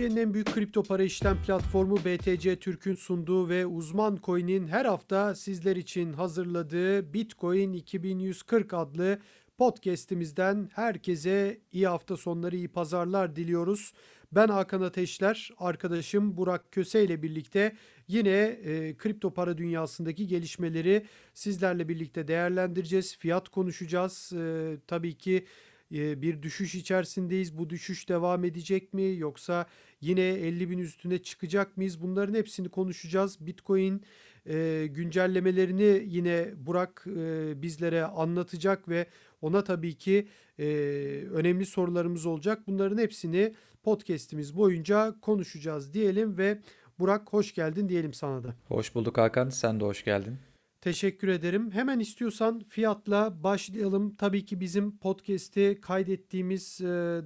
Türkiye'nin en büyük kripto para işlem platformu BTC Türk'ün sunduğu ve uzman coin'in her hafta sizler için hazırladığı Bitcoin 2140 adlı podcast'imizden herkese iyi hafta sonları, iyi pazarlar diliyoruz. Ben Hakan Ateşler, arkadaşım Burak Köse ile birlikte yine e, kripto para dünyasındaki gelişmeleri sizlerle birlikte değerlendireceğiz. Fiyat konuşacağız. E, tabii ki bir düşüş içerisindeyiz. Bu düşüş devam edecek mi yoksa yine 50 bin üstüne çıkacak mıyız? Bunların hepsini konuşacağız. Bitcoin güncellemelerini yine Burak bizlere anlatacak ve ona tabii ki önemli sorularımız olacak. Bunların hepsini podcast'imiz boyunca konuşacağız diyelim ve Burak hoş geldin diyelim sana da. Hoş bulduk Hakan. Sen de hoş geldin. Teşekkür ederim. Hemen istiyorsan fiyatla başlayalım. Tabii ki bizim podcast'i kaydettiğimiz e,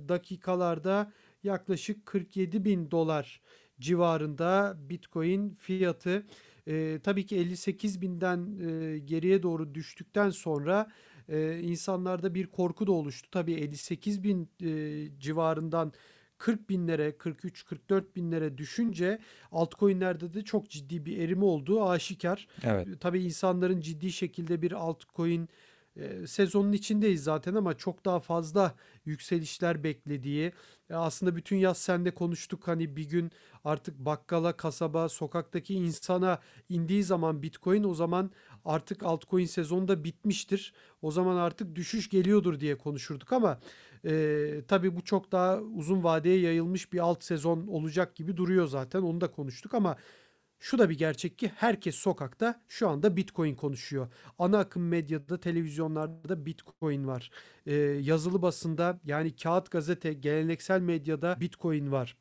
dakikalarda yaklaşık 47 bin dolar civarında Bitcoin fiyatı. E, tabii ki 58 binden e, geriye doğru düştükten sonra e, insanlarda bir korku da oluştu. Tabii 58 bin e, civarından 40 binlere 43-44 binlere düşünce altcoin'lerde de çok ciddi bir erime olduğu aşikar. Evet. Tabii insanların ciddi şekilde bir altcoin e, sezonun içindeyiz zaten ama çok daha fazla yükselişler beklediği e, aslında bütün yaz sende konuştuk hani bir gün artık bakkala, kasaba, sokaktaki insana indiği zaman Bitcoin o zaman artık altcoin sezonu da bitmiştir. O zaman artık düşüş geliyordur diye konuşurduk ama e, tabii bu çok daha uzun vadeye yayılmış bir alt sezon olacak gibi duruyor zaten onu da konuştuk ama şu da bir gerçek ki herkes sokakta şu anda Bitcoin konuşuyor. Ana akım medyada, televizyonlarda Bitcoin var. Ee, yazılı basında yani kağıt gazete, geleneksel medyada Bitcoin var.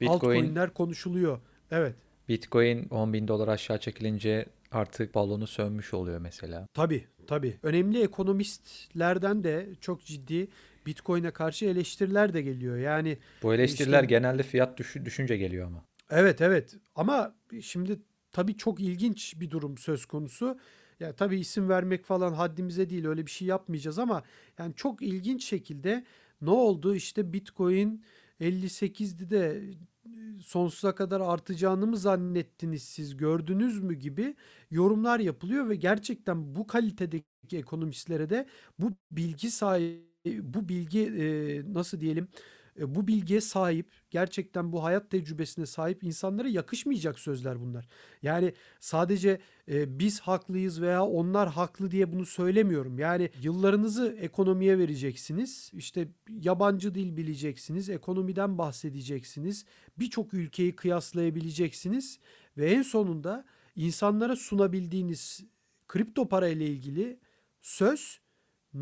Bitcoin, Altcoin'ler konuşuluyor. Evet. Bitcoin 10 bin dolar aşağı çekilince artık balonu sönmüş oluyor mesela. Tabii tabii. Önemli ekonomistlerden de çok ciddi Bitcoin'e karşı eleştiriler de geliyor. Yani bu eleştiriler işte, genelde fiyat düş düşünce geliyor ama. Evet evet ama şimdi tabii çok ilginç bir durum söz konusu. Ya tabii isim vermek falan haddimize değil öyle bir şey yapmayacağız ama yani çok ilginç şekilde ne oldu işte Bitcoin 58'di de sonsuza kadar artacağını mı zannettiniz siz gördünüz mü gibi yorumlar yapılıyor ve gerçekten bu kalitedeki ekonomistlere de bu bilgi sahibi bu bilgi nasıl diyelim e, bu bilgiye sahip, gerçekten bu hayat tecrübesine sahip insanlara yakışmayacak sözler bunlar. Yani sadece e, biz haklıyız veya onlar haklı diye bunu söylemiyorum. Yani yıllarınızı ekonomiye vereceksiniz. İşte yabancı dil bileceksiniz, ekonomiden bahsedeceksiniz. Birçok ülkeyi kıyaslayabileceksiniz ve en sonunda insanlara sunabildiğiniz kripto para ile ilgili söz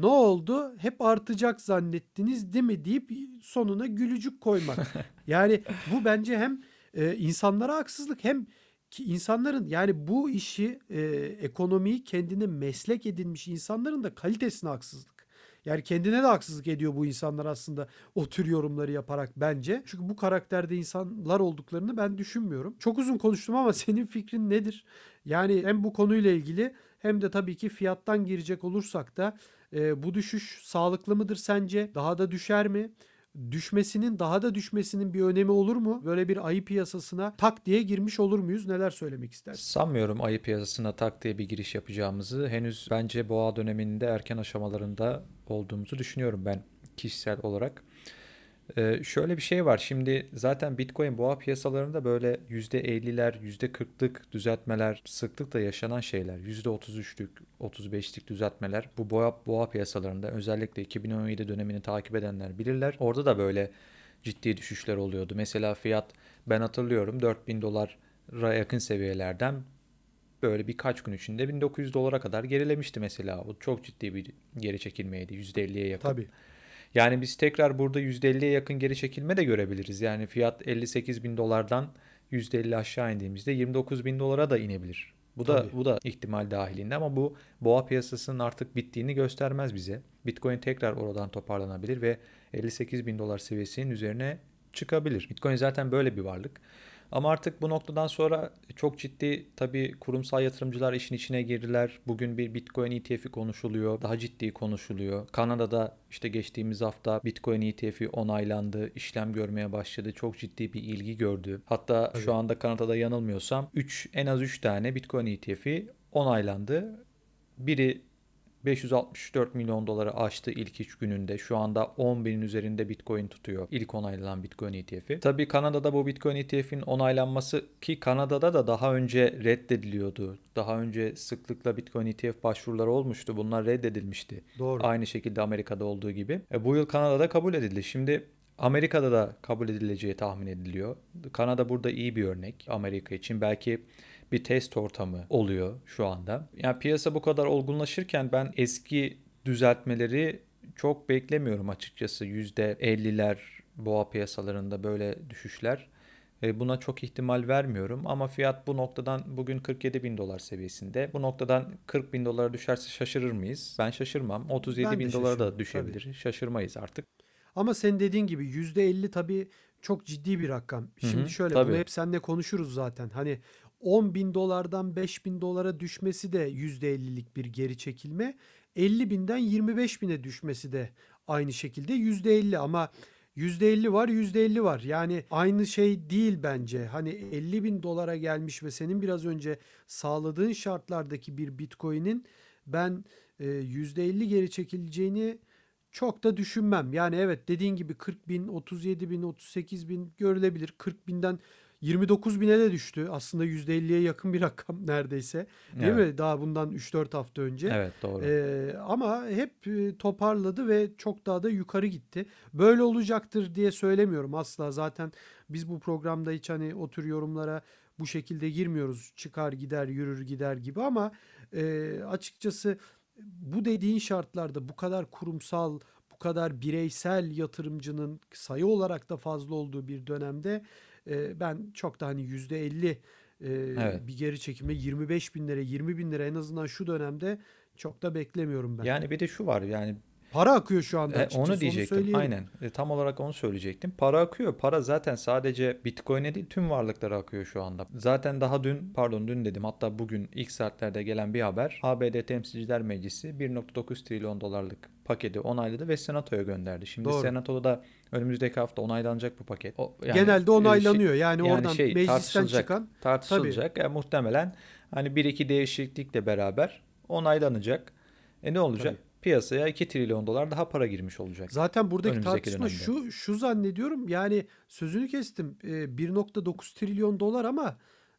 ne oldu? Hep artacak zannettiniz değil mi deyip sonuna gülücük koymak. yani bu bence hem e, insanlara haksızlık hem ki insanların yani bu işi e, ekonomiyi kendine meslek edinmiş insanların da kalitesine haksızlık. Yani kendine de haksızlık ediyor bu insanlar aslında o tür yorumları yaparak bence. Çünkü bu karakterde insanlar olduklarını ben düşünmüyorum. Çok uzun konuştum ama senin fikrin nedir? Yani hem bu konuyla ilgili hem de tabii ki fiyattan girecek olursak da e, bu düşüş sağlıklı mıdır sence? Daha da düşer mi? düşmesinin daha da düşmesinin bir önemi olur mu? Böyle bir ayı piyasasına tak diye girmiş olur muyuz? Neler söylemek istersin? Sanmıyorum ayı piyasasına tak diye bir giriş yapacağımızı. Henüz bence boğa döneminde erken aşamalarında olduğumuzu düşünüyorum ben kişisel olarak. Ee, şöyle bir şey var. Şimdi zaten Bitcoin boğa piyasalarında böyle %50'ler, %40'lık düzeltmeler sıklıkla yaşanan şeyler. %33'lük, 35'lik düzeltmeler bu boğa, boğa piyasalarında özellikle 2017 dönemini takip edenler bilirler. Orada da böyle ciddi düşüşler oluyordu. Mesela fiyat ben hatırlıyorum 4000 dolara yakın seviyelerden böyle birkaç gün içinde 1900 dolara kadar gerilemişti mesela. Bu çok ciddi bir geri çekilmeydi. %50'ye yakın. Tabii. Yani biz tekrar burada %50'ye yakın geri çekilme de görebiliriz. Yani fiyat 58 bin dolardan %50 aşağı indiğimizde 29 bin dolara da inebilir. Bu da Tabii. bu da ihtimal dahilinde ama bu boğa piyasasının artık bittiğini göstermez bize. Bitcoin tekrar oradan toparlanabilir ve 58 bin dolar seviyesinin üzerine çıkabilir. Bitcoin zaten böyle bir varlık. Ama artık bu noktadan sonra çok ciddi tabii kurumsal yatırımcılar işin içine girdiler. Bugün bir Bitcoin ETF'i konuşuluyor. Daha ciddi konuşuluyor. Kanada'da işte geçtiğimiz hafta Bitcoin ETF'i onaylandı. işlem görmeye başladı. Çok ciddi bir ilgi gördü. Hatta Tabii. şu anda Kanada'da yanılmıyorsam 3 en az 3 tane Bitcoin ETF'i onaylandı. Biri 564 milyon doları aştı ilk 3 gününde. Şu anda 10 binin üzerinde Bitcoin tutuyor. İlk onaylanan Bitcoin ETF'i. Tabii Kanada'da bu Bitcoin ETF'in onaylanması ki Kanada'da da daha önce reddediliyordu. Daha önce sıklıkla Bitcoin ETF başvuruları olmuştu. Bunlar reddedilmişti. Doğru. Aynı şekilde Amerika'da olduğu gibi. E, bu yıl Kanada'da kabul edildi. Şimdi Amerika'da da kabul edileceği tahmin ediliyor. Kanada burada iyi bir örnek Amerika için. Belki bir test ortamı oluyor şu anda. Yani piyasa bu kadar olgunlaşırken ben eski düzeltmeleri çok beklemiyorum açıkçası. %50'ler boğa piyasalarında böyle düşüşler. Buna çok ihtimal vermiyorum ama fiyat bu noktadan bugün 47 bin dolar seviyesinde. Bu noktadan 40 bin dolara düşerse şaşırır mıyız? Ben şaşırmam. 37 Ben bin dolara da düşebilir. Şaşırmayız artık. Ama senin dediğin gibi %50 tabii çok ciddi bir rakam. Şimdi hı, şöyle tabii. bunu hep seninle konuşuruz zaten. Hani 10 bin dolardan 5 bin dolara düşmesi de %50'lik bir geri çekilme. 50 binden 25 bine düşmesi de aynı şekilde %50 ama %50 var %50 var. Yani aynı şey değil bence. Hani 50 bin dolara gelmiş ve senin biraz önce sağladığın şartlardaki bir Bitcoin'in ben e, %50 geri çekileceğini çok da düşünmem. Yani evet dediğin gibi 40 bin, 37 bin, 38 bin görülebilir. 40 binden 29 bine de düştü. Aslında %50'ye yakın bir rakam neredeyse. Değil Evet. mi? Daha bundan 3-4 hafta önce. Evet doğru. Ee, ama hep e, toparladı ve çok daha da yukarı gitti. Böyle olacaktır diye söylemiyorum asla. Zaten biz bu programda hiç hani o tür yorumlara bu şekilde girmiyoruz. Çıkar gider yürür gider gibi ama e, açıkçası bu dediğin şartlarda bu kadar kurumsal, bu kadar bireysel yatırımcının sayı olarak da fazla olduğu bir dönemde e, ben çok da hani %50 e, Evet. bir geri çekime 25 bin lira 20 bin lira en azından şu dönemde çok da beklemiyorum ben. Yani bir de şu var yani Para akıyor şu anda E, onu diyecektim. söyleyelim. Aynen. E, tam olarak onu söyleyecektim. Para akıyor. Para zaten sadece Bitcoin'e değil tüm varlıklara akıyor şu anda. Zaten daha dün, pardon dün dedim hatta bugün ilk saatlerde gelen bir haber. ABD Temsilciler Meclisi 1.9 trilyon dolarlık paketi onayladı ve senatoya gönderdi. Şimdi Doğru. senatoda da önümüzdeki hafta onaylanacak bu paket. O, yani, Genelde e, şey- onaylanıyor. yani, yani oradan şey, meclisten tartışılacak. çıkan tartışılacak. E, muhtemelen hani bir iki değişiklikle beraber onaylanacak. E ne olacak? Tabii. Piyasaya 2 trilyon dolar daha para girmiş olacak. Zaten buradaki Önümüzdeki tartışma dönemde. şu şu zannediyorum yani sözünü kestim e, 1.9 trilyon dolar ama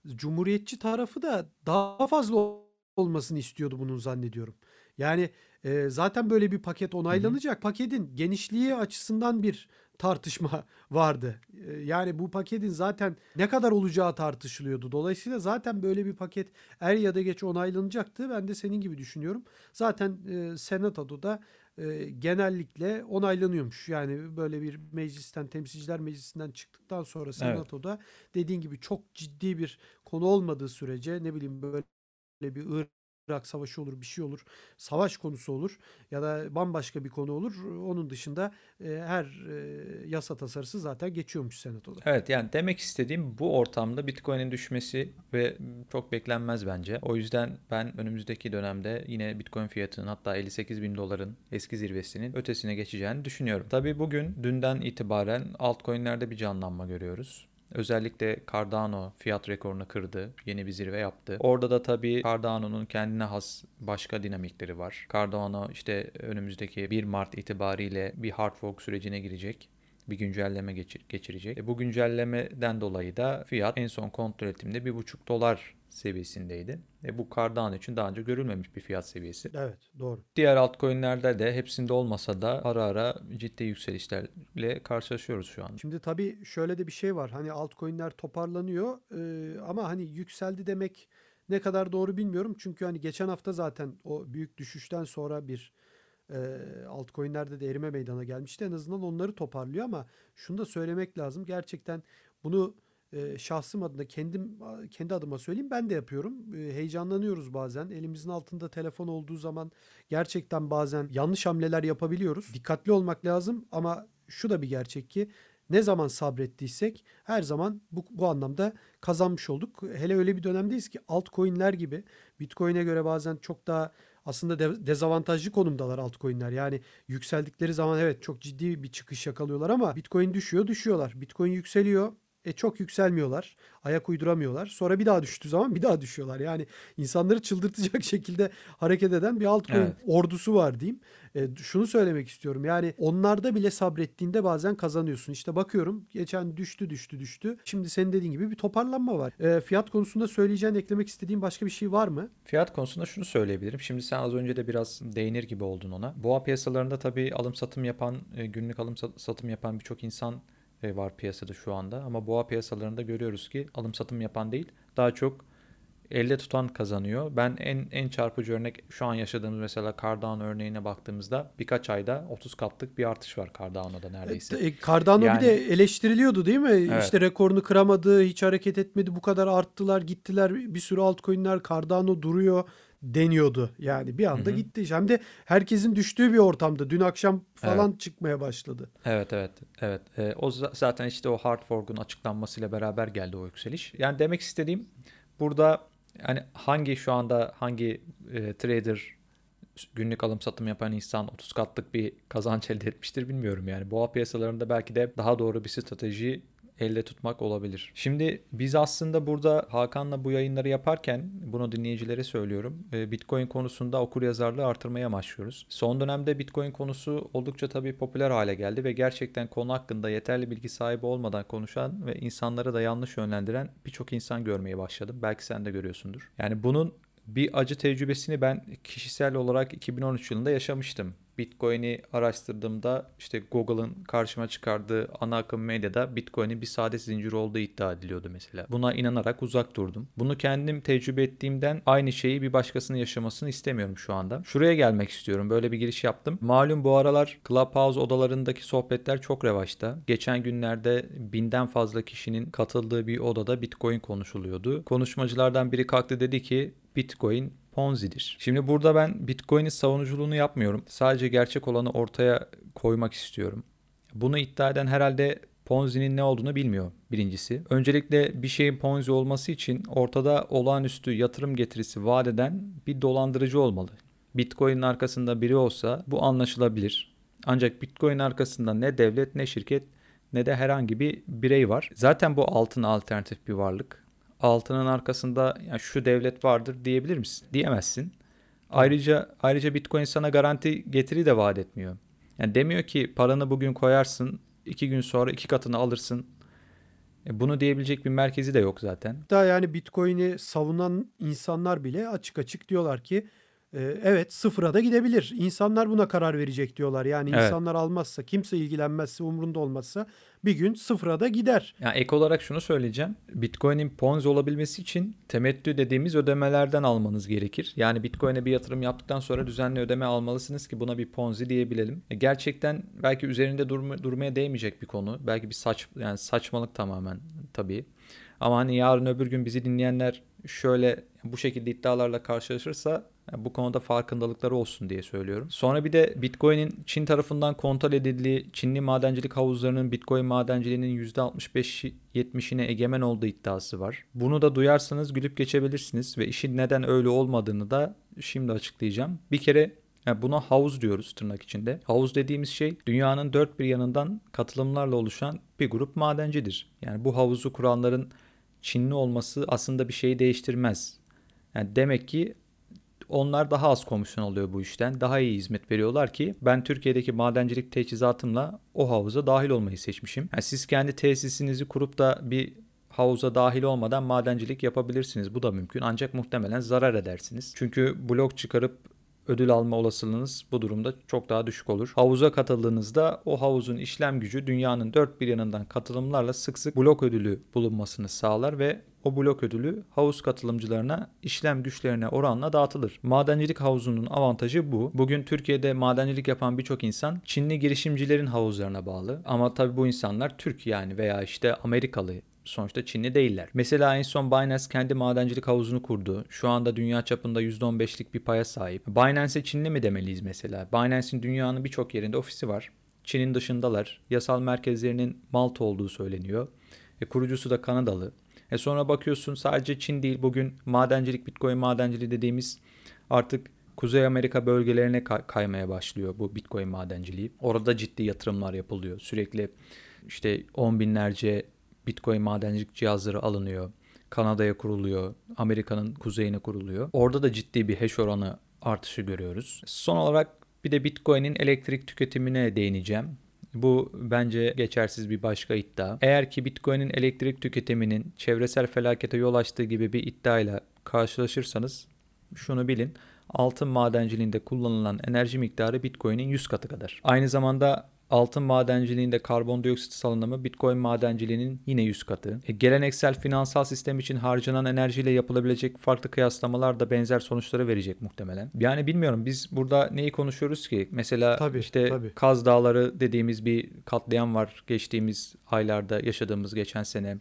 Cumhuriyetçi tarafı da daha fazla olmasını istiyordu bunun zannediyorum. Yani e, zaten böyle bir paket onaylanacak. Paketin genişliği açısından bir tartışma vardı. E, yani bu paketin zaten ne kadar olacağı tartışılıyordu. Dolayısıyla zaten böyle bir paket er ya da geç onaylanacaktı. Ben de senin gibi düşünüyorum. Zaten e, Senato'da da e, genellikle onaylanıyormuş. Yani böyle bir meclisten, temsilciler meclisinden çıktıktan sonra Senato'da dediğin gibi çok ciddi bir konu olmadığı sürece ne bileyim böyle bir Irak savaşı olur, bir şey olur, savaş konusu olur ya da bambaşka bir konu olur. Onun dışında e, her e, yasa tasarısı zaten geçiyormuş Senato'da. Evet yani demek istediğim bu ortamda Bitcoin'in düşmesi ve çok beklenmez bence. O yüzden ben önümüzdeki dönemde yine Bitcoin fiyatının hatta 58 bin doların eski zirvesinin ötesine geçeceğini düşünüyorum. Tabii bugün dünden itibaren altcoin'lerde bir canlanma görüyoruz. Özellikle Cardano fiyat rekorunu kırdı. Yeni bir zirve yaptı. Orada da tabii Cardano'nun kendine has başka dinamikleri var. Cardano işte önümüzdeki 1 Mart itibariyle bir hard fork sürecine girecek bir güncelleme geçir- geçirecek. E, bu güncellemeden dolayı da fiyat en son kontrol ettiğimde 1,5 dolar seviyesindeydi. E, bu Cardano için daha önce görülmemiş bir fiyat seviyesi. Evet, doğru. Diğer altcoin'lerde de hepsinde olmasa da ara ara ciddi yükselişlerle karşılaşıyoruz şu an. Şimdi tabii şöyle de bir şey var. Hani altcoin'ler toparlanıyor e, ama hani yükseldi demek ne kadar doğru bilmiyorum. Çünkü hani geçen hafta zaten o büyük düşüşten sonra bir e, altcoin'lerde de erime meydana gelmişti. En azından onları toparlıyor ama şunu da söylemek lazım. Gerçekten bunu e, şahsım adına kendim kendi adıma söyleyeyim ben de yapıyorum. E, heyecanlanıyoruz bazen. Elimizin altında telefon olduğu zaman gerçekten bazen yanlış hamleler yapabiliyoruz. Dikkatli olmak lazım ama şu da bir gerçek ki ne zaman sabrettiysek her zaman bu, bu anlamda kazanmış olduk. Hele öyle bir dönemdeyiz ki altcoin'ler gibi Bitcoin'e göre bazen çok daha aslında de- dezavantajlı konumdalar altcoin'ler. Yani yükseldikleri zaman evet çok ciddi bir çıkış yakalıyorlar ama Bitcoin düşüyor, düşüyorlar. Bitcoin yükseliyor. E çok yükselmiyorlar. Ayak uyduramıyorlar. Sonra bir daha düştüğü zaman bir daha düşüyorlar. Yani insanları çıldırtacak şekilde hareket eden bir altcoin Evet. ordusu var diyeyim. E, şunu söylemek istiyorum. Yani onlarda bile sabrettiğinde bazen kazanıyorsun. İşte bakıyorum geçen düştü düştü düştü. Şimdi senin dediğin gibi bir toparlanma var. E, fiyat konusunda söyleyeceğin, eklemek istediğin başka bir şey var mı? Fiyat konusunda şunu söyleyebilirim. Şimdi sen az önce de biraz değinir gibi oldun ona. Boğa piyasalarında tabii alım satım yapan, e, günlük alım sat- satım yapan birçok insan var piyasada şu anda. Ama boğa piyasalarında görüyoruz ki alım satım yapan değil, daha çok elde tutan kazanıyor. Ben en en çarpıcı örnek şu an yaşadığımız mesela Cardano örneğine baktığımızda birkaç ayda 30 katlık bir artış var Cardano'da neredeyse. E, Cardano Yani- bir de eleştiriliyordu değil mi? Evet. İşte rekorunu kıramadı, hiç hareket etmedi, bu kadar arttılar, gittiler. Bir sürü altcoin'ler Cardano duruyor deniyordu. Yani bir anda Hı hı. gitti. Hem de herkesin düştüğü bir ortamda. Dün akşam falan çıkmaya başladı. Evet evet evet. Ee, o za- zaten işte o hard fork'un açıklanmasıyla beraber geldi o yükseliş. Yani demek istediğim burada yani hangi şu anda hangi e, trader günlük alım satım yapan insan 30 katlık bir kazanç elde etmiştir bilmiyorum yani. Boğa piyasalarında belki de daha doğru bir strateji elde tutmak olabilir. Şimdi biz aslında burada Hakan'la bu yayınları yaparken bunu dinleyicilere söylüyorum. e, Bitcoin konusunda okuryazarlığı artırmaya başlıyoruz. Son dönemde Bitcoin konusu oldukça tabii popüler hale geldi ve gerçekten konu hakkında yeterli bilgi sahibi olmadan konuşan ve insanları da yanlış yönlendiren birçok insan görmeye başladım. Belki sen de görüyorsundur. Yani bunun bir acı tecrübesini ben kişisel olarak 2013 yılında yaşamıştım. Bitcoin'i araştırdığımda işte Google'ın karşıma çıkardığı ana akım medyada Bitcoin'in bir saadet zinciri olduğu iddia ediliyordu mesela. Buna inanarak uzak durdum. Bunu kendim tecrübe ettiğimden aynı şeyi bir başkasının yaşamasını istemiyorum şu anda. Şuraya gelmek istiyorum. Böyle bir giriş yaptım. Malum bu aralar Clubhouse odalarındaki sohbetler çok revaçta. Geçen günlerde binden fazla kişinin katıldığı bir odada Bitcoin konuşuluyordu. Konuşmacılardan biri kalktı dedi ki Bitcoin Ponzi'dir. Şimdi burada ben Bitcoin'in savunuculuğunu yapmıyorum. Sadece gerçek olanı ortaya koymak istiyorum. Bunu iddia eden herhalde Ponzi'nin ne olduğunu bilmiyor birincisi. Öncelikle bir şeyin Ponzi olması için ortada olağanüstü yatırım getirisi vaat eden bir dolandırıcı olmalı. Bitcoin'in arkasında biri olsa bu anlaşılabilir. Ancak Bitcoin arkasında ne devlet ne şirket ne de herhangi bir birey var. Zaten bu altına alternatif bir varlık. Altının arkasında ya şu devlet vardır diyebilir misin? Diyemezsin. Ayrıca ayrıca Bitcoin sana garanti getiri de vaat etmiyor. Yani demiyor ki paranı bugün koyarsın, iki gün sonra iki katını alırsın. E bunu diyebilecek bir merkezi de yok zaten. Hatta yani Bitcoin'i savunan insanlar bile açık açık diyorlar ki evet sıfıra da gidebilir. İnsanlar buna karar verecek diyorlar. Yani Evet. insanlar almazsa, kimse ilgilenmezse, umrunda olmazsa bir gün sıfıra da gider. Yani ek olarak şunu söyleyeceğim. Bitcoin'in Ponzi olabilmesi için temettü dediğimiz ödemelerden almanız gerekir. Yani Bitcoin'e bir yatırım yaptıktan sonra düzenli ödeme almalısınız ki buna bir Ponzi diyebilelim. E gerçekten belki üzerinde durma- durmaya değmeyecek bir konu. Belki bir saç yani saçmalık tamamen tabii. Ama hani yarın öbür gün bizi dinleyenler şöyle bu şekilde iddialarla karşılaşırsa yani bu konuda farkındalıkları olsun diye söylüyorum. Sonra bir de Bitcoin'in Çin tarafından kontrol edildiği Çinli madencilik havuzlarının Bitcoin madenciliğinin %65-70'ine egemen olduğu iddiası var. Bunu da duyarsanız gülüp geçebilirsiniz ve işin neden öyle olmadığını da şimdi açıklayacağım. Bir kere yani buna havuz diyoruz tırnak içinde. Havuz dediğimiz şey dünyanın dört bir yanından katılımlarla oluşan bir grup madencidir. Yani bu havuzu kuranların Çinli olması aslında bir şeyi değiştirmez. Yani demek ki onlar daha az komisyon alıyor bu işten. Daha iyi hizmet veriyorlar ki ben Türkiye'deki madencilik teçhizatımla o havuza dahil olmayı seçmişim. Yani siz kendi tesisinizi kurup da bir havuza dahil olmadan madencilik yapabilirsiniz. Bu da mümkün ancak muhtemelen zarar edersiniz. Çünkü blok çıkarıp ödül alma olasılığınız bu durumda çok daha düşük olur. Havuza katıldığınızda o havuzun işlem gücü dünyanın dört bir yanından katılımlarla sık sık blok ödülü bulunmasını sağlar ve o blok ödülü havuz katılımcılarına işlem güçlerine oranla dağıtılır. Madencilik havuzunun avantajı bu. Bugün Türkiye'de madencilik yapan birçok insan Çinli girişimcilerin havuzlarına bağlı. Ama tabii bu insanlar Türk yani veya işte Amerikalı sonuçta Çinli değiller. Mesela en son Binance kendi madencilik havuzunu kurdu. Şu anda dünya çapında %15'lik bir paya sahip. Binance'e Çinli mi demeliyiz mesela? Binance'in dünyanın birçok yerinde ofisi var. Çin'in dışındalar. Yasal merkezlerinin Malta olduğu söyleniyor. E, kurucusu da Kanadalı. E sonra bakıyorsun sadece Çin değil bugün madencilik, Bitcoin madenciliği dediğimiz artık Kuzey Amerika bölgelerine kay- kaymaya başlıyor bu Bitcoin madenciliği. Orada ciddi yatırımlar yapılıyor. Sürekli işte on binlerce Bitcoin madencilik cihazları alınıyor. Kanada'ya kuruluyor. Amerika'nın kuzeyine kuruluyor. Orada da ciddi bir hash oranı artışı görüyoruz. Son olarak bir de Bitcoin'in elektrik tüketimine değineceğim. Bu bence geçersiz bir başka iddia. Eğer ki Bitcoin'in elektrik tüketiminin çevresel felakete yol açtığı gibi bir iddiayla karşılaşırsanız şunu bilin. Altın madenciliğinde kullanılan enerji miktarı Bitcoin'in 100 katı kadar. Aynı zamanda altın madenciliğinde karbondioksit salınımı Bitcoin madenciliğinin yine 100 katı. E, geleneksel finansal sistem için harcanan enerjiyle yapılabilecek farklı kıyaslamalar da benzer sonuçları verecek muhtemelen. Yani bilmiyorum biz burada neyi konuşuyoruz ki? Mesela Tabii, işte tabii. Kaz Dağları dediğimiz bir katliam var geçtiğimiz aylarda yaşadığımız geçen sene.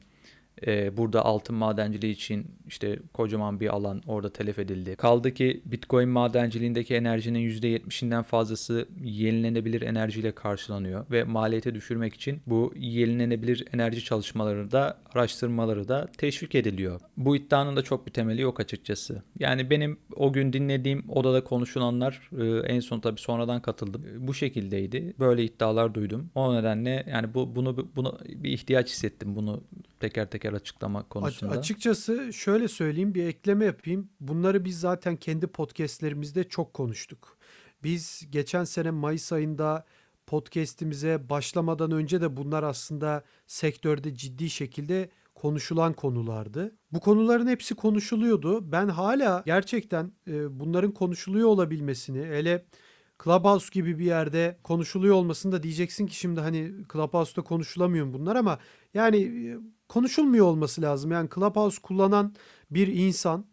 Ee, burada altın madenciliği için işte kocaman bir alan orada telef edildi. Kaldı ki Bitcoin madenciliğindeki enerjinin %70'inden fazlası yenilenebilir enerjiyle karşılanıyor ve maliyeti düşürmek için bu yenilenebilir enerji çalışmaları da araştırmaları da teşvik ediliyor. Bu iddianın da çok bir temeli yok açıkçası. Yani benim o gün dinlediğim odada konuşulanlar e, en son tabii sonradan katıldım. E, Bu şekildeydi. Böyle iddialar duydum. O nedenle yani bu bunu bunu bir ihtiyaç hissettim bunu teker teker açıklama A- konusunda. Açıkçası şöyle söyleyeyim bir ekleme yapayım. Bunları biz zaten kendi podcastlerimizde çok konuştuk. Biz geçen sene Mayıs ayında podcast'imize başlamadan önce de bunlar aslında sektörde ciddi şekilde konuşulan konulardı. Bu konuların hepsi konuşuluyordu. Ben hala gerçekten e, bunların konuşuluyor olabilmesini, hele Clubhouse gibi bir yerde konuşuluyor olmasını da diyeceksin ki şimdi hani Clubhouse'da konuşulamıyor bunlar ama yani e, konuşulmuyor olması lazım. Yani Clubhouse kullanan bir insan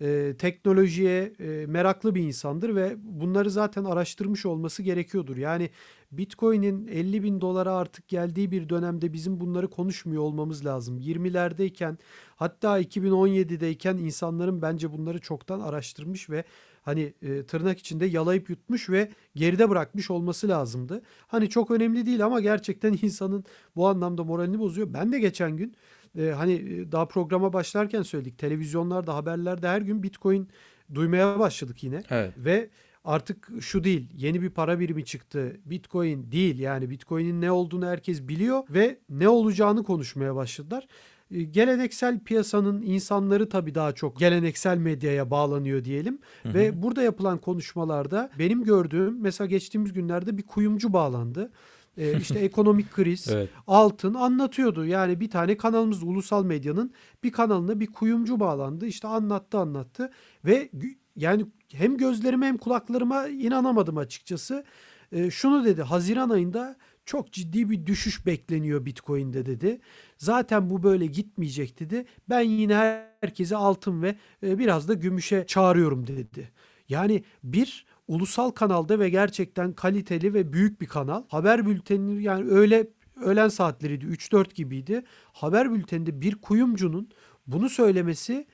e, teknolojiye e, meraklı bir insandır ve bunları zaten araştırmış olması gerekiyordur. Yani Bitcoin'in 50 bin dolara artık geldiği bir dönemde bizim bunları konuşmuyor olmamız lazım. 20'lerdeyken hatta 2017'deyken insanların bence bunları çoktan araştırmış ve hani e, tırnak içinde yalayıp yutmuş ve geride bırakmış olması lazımdı. Hani çok önemli değil ama gerçekten insanın bu anlamda moralini bozuyor. Ben de geçen gün e, hani e, daha programa başlarken söyledik. Televizyonlarda, haberlerde her gün Bitcoin duymaya başladık yine. Evet. Ve artık şu değil, yeni bir para birimi çıktı. Bitcoin değil yani Bitcoin'in ne olduğunu herkes biliyor ve ne olacağını konuşmaya başladılar. E, Geleneksel piyasanın insanları tabii daha çok geleneksel medyaya bağlanıyor diyelim. Ve burada yapılan konuşmalarda benim gördüğüm mesela geçtiğimiz günlerde bir kuyumcu bağlandı. E, işte ekonomik kriz, Evet. altın anlatıyordu. Yani bir tane kanalımız ulusal medyanın bir kanalına bir kuyumcu bağlandı. İşte anlattı anlattı ve yani hem gözlerime hem kulaklarıma inanamadım açıkçası. Ee, şunu dedi Haziran ayında çok ciddi bir düşüş bekleniyor Bitcoin'de dedi. Zaten bu böyle gitmeyecek dedi. Ben yine herkese altın ve e, biraz da gümüşe çağırıyorum dedi. Yani bir ulusal kanalda ve gerçekten kaliteli ve büyük bir kanal. Haber bülteni yani öyle öğlen saatleriydi 3-4 gibiydi. Haber bülteninde bir kuyumcunun bunu söylemesi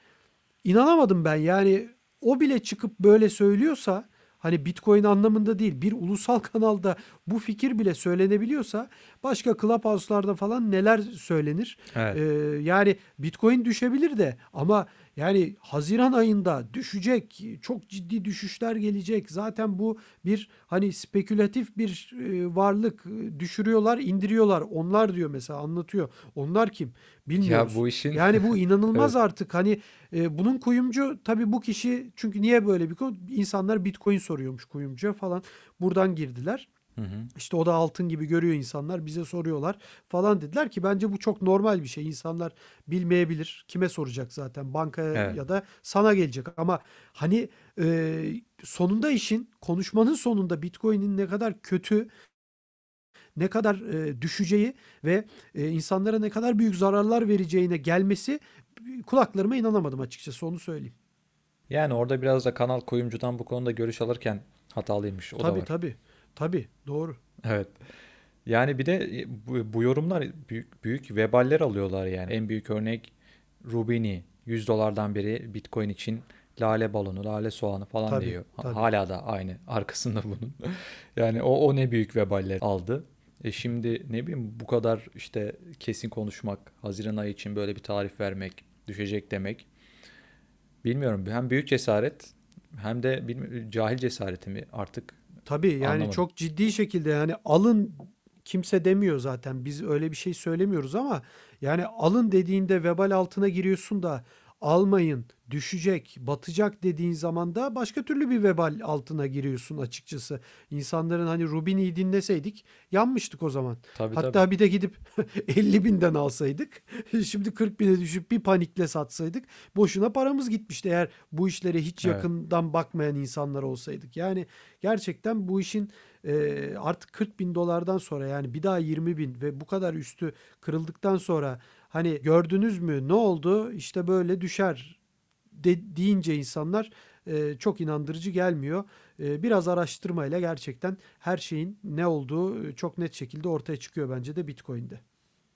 inanamadım ben. Yani o bile çıkıp böyle söylüyorsa hani Bitcoin anlamında değil bir ulusal kanalda bu fikir bile söylenebiliyorsa başka Clubhouse'larda falan neler söylenir? Evet. Ee, yani Bitcoin düşebilir de ama yani Haziran ayında düşecek, çok ciddi düşüşler gelecek. Zaten bu bir hani spekülatif bir e, varlık E, düşürüyorlar, indiriyorlar. Onlar diyor mesela anlatıyor. Onlar kim? Bilmiyoruz. Ya bu işin Yani bu inanılmaz artık. Hani e, bunun kuyumcu tabii bu kişi çünkü niye böyle bir konu? İnsanlar Bitcoin soruyormuş kuyumcuya falan. Buradan girdiler. Hı hı. İşte o da altın gibi görüyor insanlar bize soruyorlar falan dediler ki bence bu çok normal bir şey. İnsanlar bilmeyebilir. Kime soracak zaten bankaya Evet. ya da sana gelecek ama hani e, sonunda işin konuşmanın sonunda Bitcoin'in ne kadar kötü ne kadar e, düşeceği ve e, insanlara ne kadar büyük zararlar vereceğine gelmesi kulaklarıma inanamadım açıkçası onu söyleyeyim. Yani orada biraz da kanal kuyumcudan bu konuda görüş alırken hatalıymış. O da tabii var. tabii. Tabii doğru. Evet. Yani bir de e, bu, bu yorumlar büyük büyük veballer alıyorlar yani. En büyük örnek Rubini 100 dolardan beri Bitcoin için lale balonu, lale soğanı falan Tabii, diyor. Tabii. Hala da aynı arkasında bunun. Yani o o ne büyük veballer aldı. E şimdi ne bileyim bu kadar işte kesin konuşmak, Haziran ayı için böyle bir tarih vermek, düşecek demek. Bilmiyorum. Hem büyük cesaret hem de bilmi- cahil cesareti mi artık Tabii yani anlamadım. çok ciddi şekilde yani alın kimse demiyor zaten. Biz öyle bir şey söylemiyoruz ama yani alın dediğinde vebal altına giriyorsun da almayın, düşecek, batacak dediğin zaman da başka türlü bir vebal altına giriyorsun açıkçası. İnsanların hani Rubini'yi dinleseydik yanmıştık o zaman. Tabii Hatta tabii. bir de gidip 50 binden alsaydık. Şimdi 40 bine düşüp bir panikle satsaydık. Boşuna paramız gitmişti eğer bu işlere hiç Evet. yakından bakmayan insanlar olsaydık. Yani gerçekten bu işin e, artık 40 bin dolardan sonra yani bir daha 20 bin ve bu kadar üstü kırıldıktan sonra hani gördünüz mü ne oldu işte böyle düşer de, deyince insanlar e, çok inandırıcı gelmiyor. E, biraz araştırmayla gerçekten her şeyin ne olduğu e, çok net şekilde ortaya çıkıyor bence de Bitcoin'de.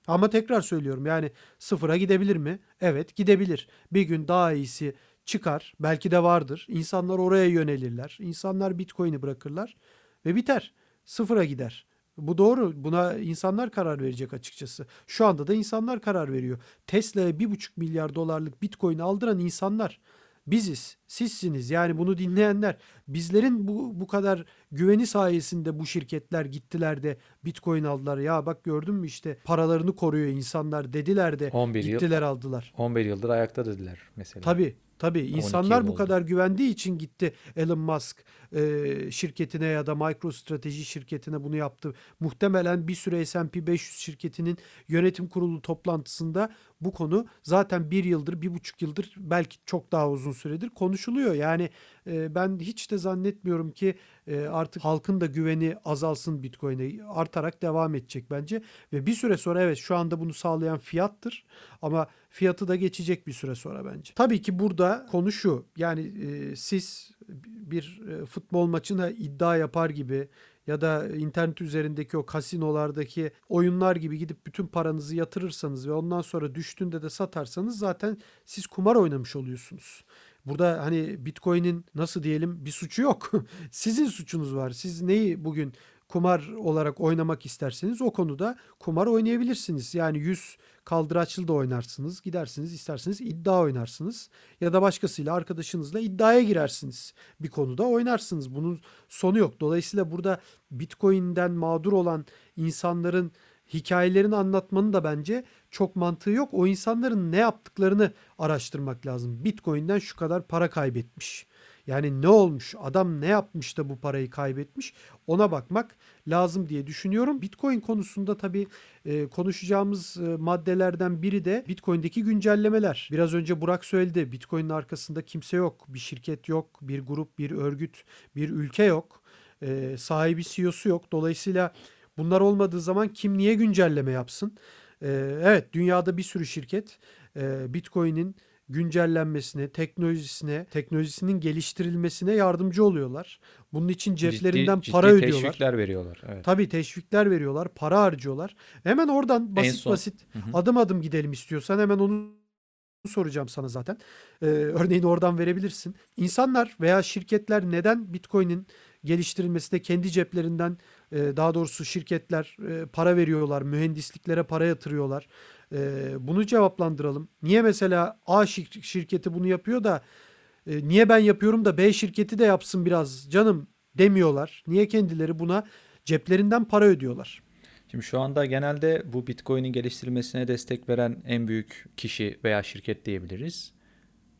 Ama tekrar söylüyorum yani sıfıra gidebilir mi? Evet gidebilir. Bir gün daha iyisi çıkar. Belki de vardır. İnsanlar oraya yönelirler. İnsanlar Bitcoin'i bırakırlar ve biter. Sıfıra gider. Bu doğru. Buna insanlar karar verecek açıkçası. Şu anda da insanlar karar veriyor. Tesla'ya 1,5 milyar dolarlık Bitcoin aldıran insanlar biziz. Sizsiniz. Yani bunu dinleyenler. Bizlerin bu, bu kadar güveni sayesinde bu şirketler gittiler de Bitcoin aldılar. Ya bak gördün mü işte paralarını koruyor insanlar dediler de 11 yıl gittiler aldılar. 11 yıldır ayakta dediler mesela. Tabii tabii 12 insanlar bu oldu. kadar güvendiği için gitti Elon Musk e, şirketine ya da MicroStrateji şirketine bunu yaptı. Muhtemelen bir süre S&P 500 şirketinin yönetim kurulu toplantısında bu konu zaten bir yıldır, bir buçuk yıldır belki çok daha uzun süredir konuşuluyor. Yani e, ben hiç de zannetmiyorum ki e, artık halkın da güveni azalsın Bitcoin'e artarak devam edecek bence. Ve bir süre sonra evet şu anda bunu sağlayan fiyattır ama fiyatı da geçecek bir süre sonra bence. Tabii ki burada konu şu yani e, siz bir e, futbol maçına iddia yapar gibi ya da internet üzerindeki o kasinolardaki oyunlar gibi gidip bütün paranızı yatırırsanız ve ondan sonra düştüğünde de satarsanız zaten siz kumar oynamış oluyorsunuz. Burada hani Bitcoin'in nasıl diyelim bir suçu yok. Sizin suçunuz var. Siz neyi bugün kumar olarak oynamak isterseniz o konuda kumar oynayabilirsiniz. Yani 100 kaldıraçlı da oynarsınız. Gidersiniz isterseniz iddia oynarsınız. Ya da başkasıyla arkadaşınızla iddiaya girersiniz. Bir konuda oynarsınız. Bunun sonu yok. Dolayısıyla burada Bitcoin'den mağdur olan insanların hikayelerini anlatmanın da bence çok mantığı yok. O insanların ne yaptıklarını araştırmak lazım. Bitcoin'den şu kadar para kaybetmiş. Yani ne olmuş? Adam ne yapmış da bu parayı kaybetmiş? Ona bakmak lazım diye düşünüyorum. Bitcoin konusunda tabii e, konuşacağımız e, maddelerden biri de Bitcoin'deki güncellemeler. Biraz önce Burak söyledi. Bitcoin'in arkasında kimse yok. Bir şirket yok, bir grup, bir örgüt, bir ülke yok. E, sahibi CEO'su yok. Dolayısıyla bunlar olmadığı zaman kim niye güncelleme yapsın? Evet dünyada bir sürü şirket Bitcoin'in güncellenmesine, teknolojisine, teknolojisinin geliştirilmesine yardımcı oluyorlar. Bunun için ceplerinden ciddi, para ciddi ödüyorlar. teşvikler veriyorlar. Evet. Tabii teşvikler veriyorlar, para harcıyorlar. Hemen oradan basit son- basit Hı hı. adım adım gidelim istiyorsan hemen onu soracağım sana zaten. Ee, örneğini oradan verebilirsin. İnsanlar veya şirketler neden Bitcoin'in geliştirilmesine kendi ceplerinden e, daha doğrusu şirketler e, para veriyorlar, mühendisliklere para yatırıyorlar. E, bunu cevaplandıralım. Niye mesela A şir- şirketi bunu yapıyor da e, niye ben yapıyorum da B şirketi de yapsın biraz canım demiyorlar. Niye kendileri buna ceplerinden para ödüyorlar? Şimdi şu anda genelde bu Bitcoin'in geliştirilmesine destek veren en büyük kişi veya şirket diyebiliriz.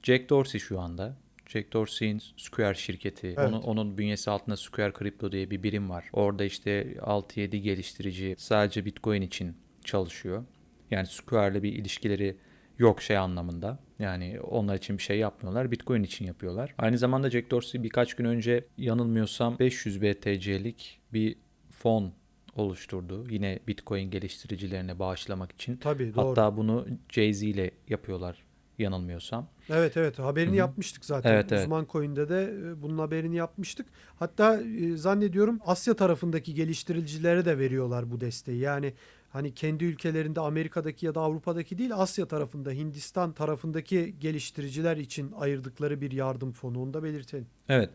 Jack Dorsey şu anda. Jack Dorsey'in Square şirketi. Evet. Onun, onun bünyesi altında Square Crypto diye bir birim var. Orada işte 6-7 geliştirici sadece Bitcoin için çalışıyor. Yani Square'le bir ilişkileri yok şey anlamında. Yani onlar için bir şey yapmıyorlar. Bitcoin için yapıyorlar. Aynı zamanda Jack Dorsey birkaç gün önce yanılmıyorsam 500 BTC'lik bir fon oluşturdu. Yine Bitcoin geliştiricilerine bağışlamak için. Tabii doğru. Hatta bunu Jay-Z ile yapıyorlar yanılmıyorsam. Evet evet haberini Hı hı. yapmıştık zaten. Evet, evet. Uzman Coin'de de e, bunun haberini yapmıştık. Hatta e, zannediyorum Asya tarafındaki geliştiricilere de veriyorlar bu desteği. Yani hani kendi ülkelerinde Amerika'daki ya da Avrupa'daki değil Asya tarafında Hindistan tarafındaki geliştiriciler için ayırdıkları bir yardım fonu onu da belirtelim. Evet.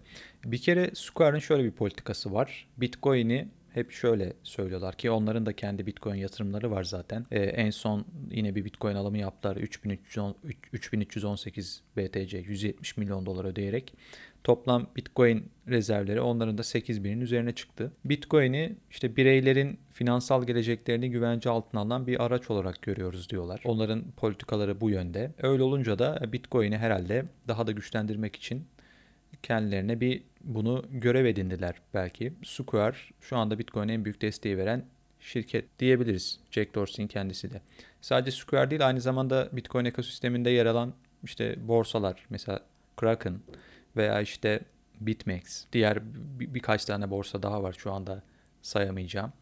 Bir kere Square'ın şöyle bir politikası var. Bitcoin'i hep şöyle söylüyorlar ki onların da kendi Bitcoin yatırımları var zaten. Ee, en son yine bir Bitcoin alımı yaptılar 3310, 3318 BTC 170 milyon dolar ödeyerek. Toplam Bitcoin rezervleri onların da 8000'in üzerine çıktı. Bitcoin'i işte bireylerin finansal geleceklerini güvence altına alan bir araç olarak görüyoruz diyorlar. Onların politikaları bu yönde. Öyle olunca da Bitcoin'i herhalde daha da güçlendirmek için kendilerine bir bunu görev edindiler belki. Square şu anda Bitcoin'e en büyük desteği veren şirket diyebiliriz. Jack Dorsey'in kendisi de. Sadece Square değil aynı zamanda Bitcoin ekosisteminde yer alan işte borsalar mesela Kraken veya işte BitMEX diğer bir, birkaç tane borsa daha var şu anda sayamayacağım.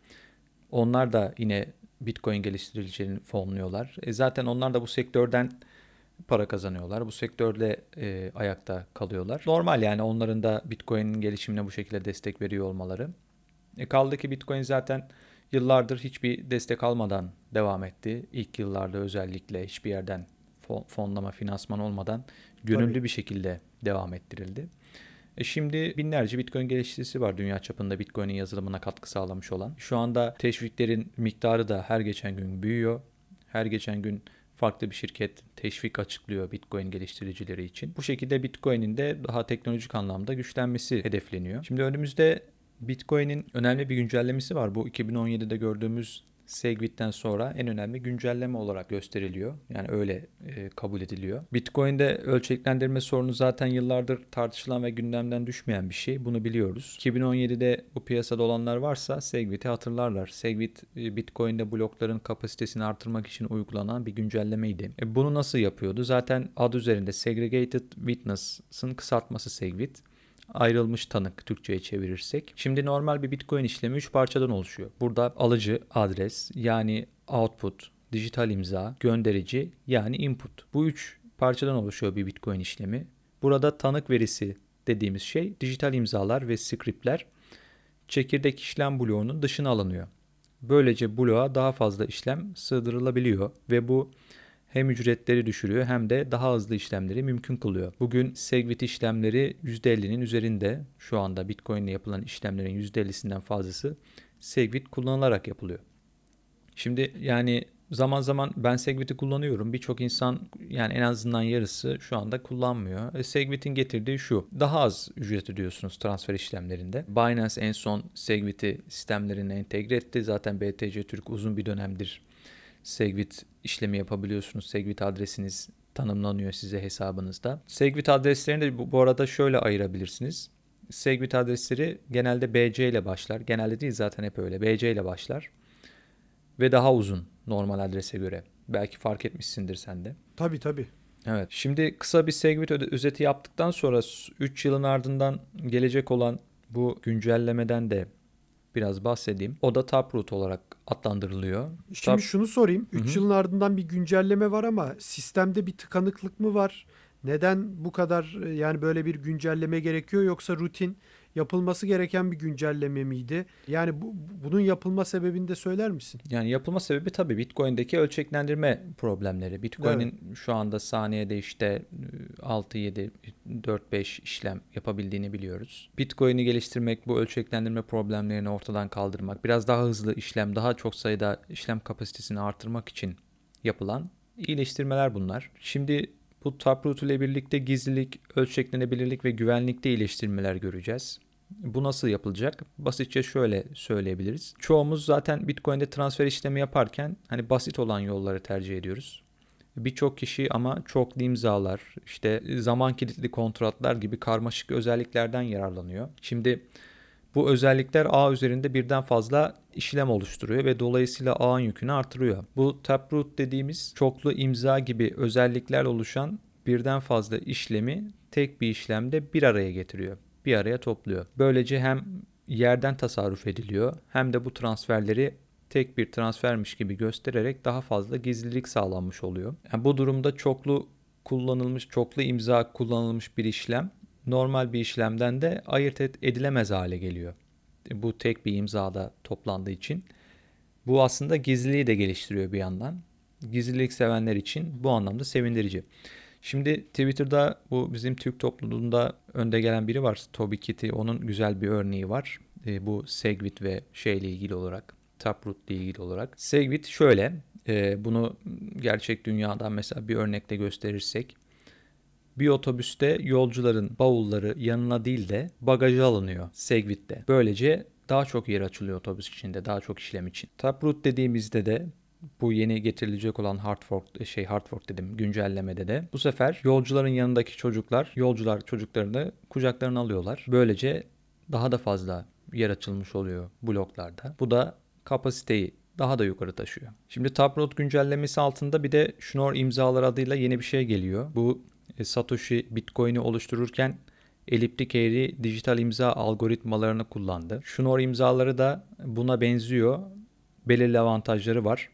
Onlar da yine Bitcoin geliştiricilerini fonluyorlar. E zaten onlar da bu sektörden para kazanıyorlar. Bu sektörde e, ayakta kalıyorlar. Normal yani onların da Bitcoin'in gelişimine bu şekilde destek veriyor olmaları. E kaldı ki Bitcoin zaten yıllardır hiçbir destek almadan devam etti. İlk yıllarda özellikle hiçbir yerden fonlama, finansman olmadan gönüllü Tabii. bir şekilde devam ettirildi. E şimdi binlerce Bitcoin geliştiricisi var dünya çapında Bitcoin'in yazılımına katkı sağlamış olan. Şu anda teşviklerin miktarı da her geçen gün büyüyor. Her geçen gün farklı bir şirket teşvik açıklıyor Bitcoin geliştiricileri için. Bu şekilde Bitcoin'in de daha teknolojik anlamda güçlenmesi hedefleniyor. Şimdi önümüzde Bitcoin'in önemli bir güncellemesi var. Bu 2017'de gördüğümüz Segwit'ten sonra en önemli güncelleme olarak gösteriliyor. Yani öyle e, kabul ediliyor. Bitcoin'de ölçeklendirme sorunu zaten yıllardır tartışılan ve gündemden düşmeyen bir şey. Bunu biliyoruz. 2017'de bu piyasada olanlar varsa Segwit'i hatırlarlar. Segwit e, Bitcoin'de blokların kapasitesini artırmak için uygulanan bir güncellemeydi. E, bunu nasıl yapıyordu? Zaten adı üzerinde Segregated Witness'ın kısaltması Segwit ayrılmış tanık Türkçe'ye çevirirsek. Şimdi normal bir Bitcoin işlemi 3 parçadan oluşuyor. Burada alıcı adres yani output, dijital imza, gönderici yani input. Bu üç parçadan oluşuyor bir Bitcoin işlemi. Burada tanık verisi dediğimiz şey dijital imzalar ve scriptler çekirdek işlem bloğunun dışına alınıyor. Böylece bloğa daha fazla işlem sığdırılabiliyor ve bu hem ücretleri düşürüyor hem de daha hızlı işlemleri mümkün kılıyor. Bugün Segwit işlemleri %50'nin üzerinde. Şu anda Bitcoin ile yapılan işlemlerin %50'sinden fazlası Segwit kullanılarak yapılıyor. Şimdi yani zaman zaman ben Segwit'i kullanıyorum. Birçok insan yani en azından yarısı şu anda kullanmıyor. E, Segwit'in getirdiği şu. Daha az ücret ödüyorsunuz transfer işlemlerinde. Binance en son Segwit'i sistemlerine entegre etti. Zaten BTC Türk uzun bir dönemdir Segwit işlemi yapabiliyorsunuz. Segwit adresiniz tanımlanıyor size hesabınızda. Segwit adreslerini de bu, arada şöyle ayırabilirsiniz. Segwit adresleri genelde BC ile başlar. Genelde değil zaten hep öyle. BC ile başlar. Ve daha uzun normal adrese göre. Belki fark etmişsindir sen de. Tabii tabii. Evet. Şimdi kısa bir Segwit özeti yaptıktan sonra 3 yılın ardından gelecek olan bu güncellemeden de biraz bahsedeyim. O da Taproot olarak adlandırılıyor. Şimdi Tap... şunu sorayım. 3 yılın ardından bir güncelleme var ama sistemde bir tıkanıklık mı var? Neden bu kadar yani böyle bir güncelleme gerekiyor yoksa rutin yapılması gereken bir güncelleme miydi? Yani bu, bunun yapılma sebebini de söyler misin? Yani yapılma sebebi tabii Bitcoin'deki ölçeklendirme problemleri. Bitcoin'in evet. şu anda saniyede işte 6 7 4 5 işlem yapabildiğini biliyoruz. Bitcoin'i geliştirmek, bu ölçeklendirme problemlerini ortadan kaldırmak, biraz daha hızlı işlem, daha çok sayıda işlem kapasitesini artırmak için yapılan iyileştirmeler bunlar. Şimdi bu Taproot ile birlikte gizlilik, ölçeklenebilirlik ve güvenlikte iyileştirmeler göreceğiz. Bu nasıl yapılacak? Basitçe şöyle söyleyebiliriz. Çoğumuz zaten Bitcoin'de transfer işlemi yaparken hani basit olan yolları tercih ediyoruz. Birçok kişi ama çok imzalar, işte zaman kilitli kontratlar gibi karmaşık özelliklerden yararlanıyor. Şimdi bu özellikler ağ üzerinde birden fazla işlem oluşturuyor ve dolayısıyla ağın yükünü artırıyor. Bu taproot dediğimiz çoklu imza gibi özellikler oluşan birden fazla işlemi tek bir işlemde bir araya getiriyor. Bir araya topluyor. Böylece hem yerden tasarruf ediliyor hem de bu transferleri tek bir transfermiş gibi göstererek daha fazla gizlilik sağlanmış oluyor. Yani bu durumda çoklu kullanılmış, çoklu imza kullanılmış bir işlem normal bir işlemden de ayırt edilemez hale geliyor. Bu tek bir imzada toplandığı için. Bu aslında gizliliği de geliştiriyor bir yandan. Gizlilik sevenler için bu anlamda sevindirici. Şimdi Twitter'da bu bizim Türk topluluğunda önde gelen biri var. Toby Kitty. Onun güzel bir örneği var. e, bu Segwit ve şeyle ilgili olarak, Taproot ile ilgili olarak. Segwit şöyle, e, bunu gerçek dünyadan mesela bir örnekle gösterirsek, bir otobüste yolcuların bavulları yanına değil de bagaja alınıyor Segwit'te. Böylece daha çok yer açılıyor otobüs içinde, daha çok işlem için. Taproot dediğimizde de bu yeni getirilecek olan hard fork şey hard dedim güncellemede de bu sefer yolcuların yanındaki çocuklar yolcular çocuklarını kucaklarına alıyorlar. Böylece daha da fazla yer açılmış oluyor bloklarda. Bu da kapasiteyi daha da yukarı taşıyor. Şimdi Taproot güncellemesi altında bir de Schnorr imzalar adıyla yeni bir şey geliyor. Bu e, Satoshi Bitcoin'i oluştururken eliptik eğri dijital imza algoritmalarını kullandı. Schnorr imzaları da buna benziyor. Belirli avantajları var.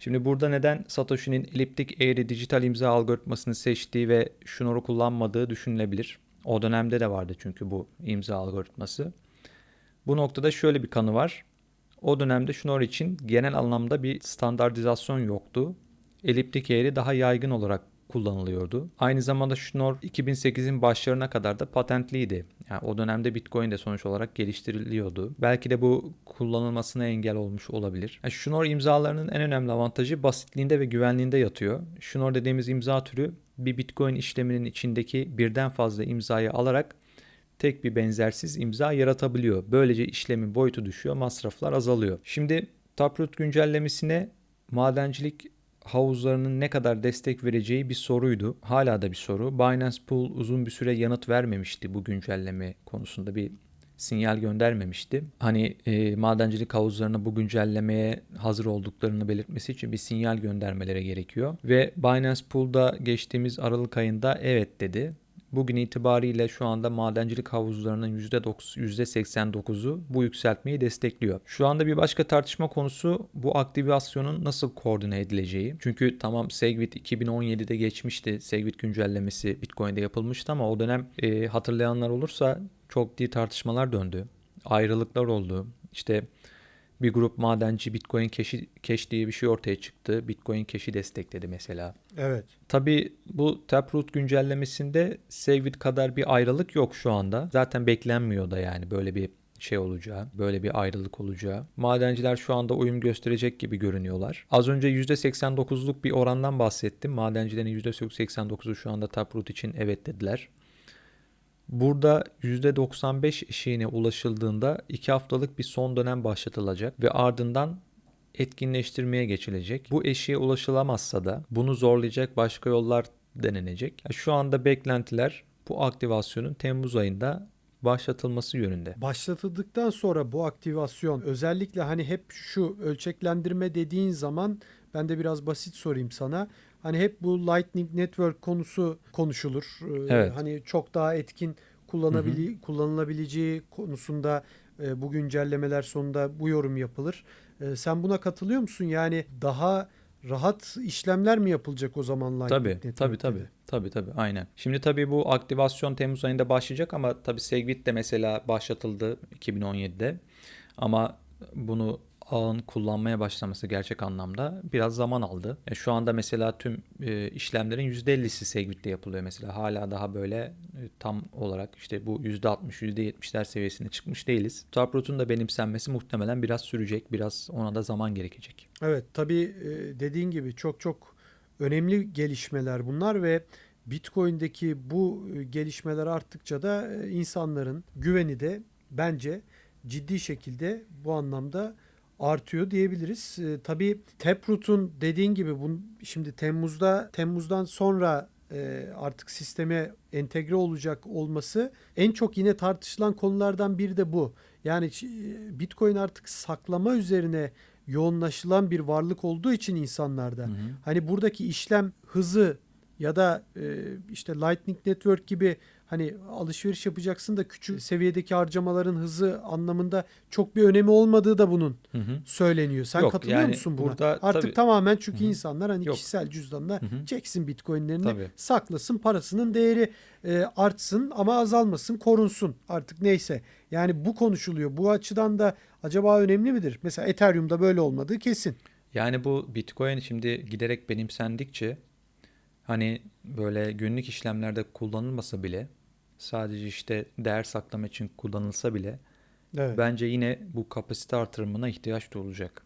Şimdi burada neden Satoshi'nin eliptik eğri dijital imza algoritmasını seçtiği ve Schnorr'u kullanmadığı düşünülebilir. O dönemde de vardı çünkü bu imza algoritması. Bu noktada şöyle bir kanı var. O dönemde Schnorr için genel anlamda bir standartizasyon yoktu. Eliptik eğri daha yaygın olarak kullanılıyordu. Aynı zamanda Schnorr 2008'in başlarına kadar da patentliydi. Yani o dönemde Bitcoin de sonuç olarak geliştiriliyordu. Belki de bu kullanılmasına engel olmuş olabilir. Yani Schnorr imzalarının en önemli avantajı basitliğinde ve güvenliğinde yatıyor. Schnorr dediğimiz imza türü bir Bitcoin işleminin içindeki birden fazla imzayı alarak tek bir benzersiz imza yaratabiliyor. Böylece işlemin boyutu düşüyor, masraflar azalıyor. Şimdi Taproot güncellemesine madencilik havuzlarının ne kadar destek vereceği bir soruydu. Hala da bir soru. Binance Pool uzun bir süre yanıt vermemişti bu güncelleme konusunda bir sinyal göndermemişti. Hani e, madencilik havuzlarına bu güncellemeye hazır olduklarını belirtmesi için bir sinyal göndermeleri gerekiyor. Ve Binance Pool'da geçtiğimiz Aralık ayında evet dedi. Bugün itibariyle şu anda madencilik havuzlarının %89'u bu yükseltmeyi destekliyor. Şu anda bir başka tartışma konusu bu aktivasyonun nasıl koordine edileceği. Çünkü tamam Segwit 2017'de geçmişti. Segwit güncellemesi Bitcoin'de yapılmıştı ama o dönem e, hatırlayanlar olursa çok ciddi tartışmalar döndü. Ayrılıklar oldu. İşte bir grup madenci Bitcoin Cash'i, Cash diye bir şey ortaya çıktı. Bitcoin Cash'i destekledi mesela. Evet. Tabii bu Taproot güncellemesinde Segwit kadar bir ayrılık yok şu anda. Zaten beklenmiyor da yani böyle bir şey olacağı, böyle bir ayrılık olacağı. Madenciler şu anda uyum gösterecek gibi görünüyorlar. Az önce %89'luk bir orandan bahsettim. Madencilerin %89'u şu anda Taproot için evet dediler. Burada %95 eşiğine ulaşıldığında 2 haftalık bir son dönem başlatılacak ve ardından etkinleştirmeye geçilecek. Bu eşiğe ulaşılamazsa da bunu zorlayacak başka yollar denenecek. Şu anda beklentiler bu aktivasyonun Temmuz ayında başlatılması yönünde. Başlatıldıktan sonra bu aktivasyon özellikle hani hep şu ölçeklendirme dediğin zaman ben de biraz basit sorayım sana. Hani hep bu Lightning Network konusu konuşulur. Ee, Evet. Hani çok daha etkin kullanabili kullanılabileceği konusunda e, bu güncellemeler sonunda bu yorum yapılır. E, sen buna katılıyor musun? Yani daha rahat işlemler mi yapılacak o zaman Lightning Tabii, tabii, de? tabii. Tabii, tabii, aynen. Şimdi tabii bu aktivasyon Temmuz ayında başlayacak ama tabii Segwit de mesela başlatıldı 2017'de. Ama bunu ağın kullanmaya başlaması gerçek anlamda biraz zaman aldı. E, şu anda mesela tüm e, işlemlerin %50'si Segwit'te yapılıyor mesela. Hala daha böyle e, tam olarak işte bu %60, %70'ler seviyesine çıkmış değiliz. Taproot'un da benimsenmesi muhtemelen biraz sürecek. Biraz ona da zaman gerekecek. Evet tabii e, dediğin gibi çok çok önemli gelişmeler bunlar ve Bitcoin'deki bu e, gelişmeler arttıkça da e, insanların güveni de bence ciddi şekilde bu anlamda artıyor diyebiliriz. E, tabii Taproot'un dediğin gibi bun, şimdi Temmuz'da Temmuz'dan sonra e, artık sisteme entegre olacak olması en çok yine tartışılan konulardan biri de bu. Yani ç- Bitcoin artık saklama üzerine yoğunlaşılan bir varlık olduğu için insanlarda hani buradaki işlem hızı ya da e, işte Lightning Network gibi hani alışveriş yapacaksın da küçük seviyedeki harcamaların hızı anlamında çok bir önemi olmadığı da bunun Hı hı. söyleniyor. Sen Yok, katılıyor yani musun buna? burada Artık tabii- tamamen çünkü Hı hı. insanlar hani Yok. kişisel cüzdanına Hı hı. çeksin Bitcoin'lerini Tabii. saklasın parasının değeri e, artsın ama azalmasın korunsun artık neyse. Yani bu konuşuluyor. Bu açıdan da acaba önemli midir? Mesela Ethereum'da böyle olmadığı kesin. Yani bu Bitcoin şimdi giderek benimsendikçe hani böyle günlük işlemlerde kullanılmasa bile sadece işte değer saklama için kullanılsa bile Evet. bence yine bu kapasite artırımına ihtiyaç duyulacak.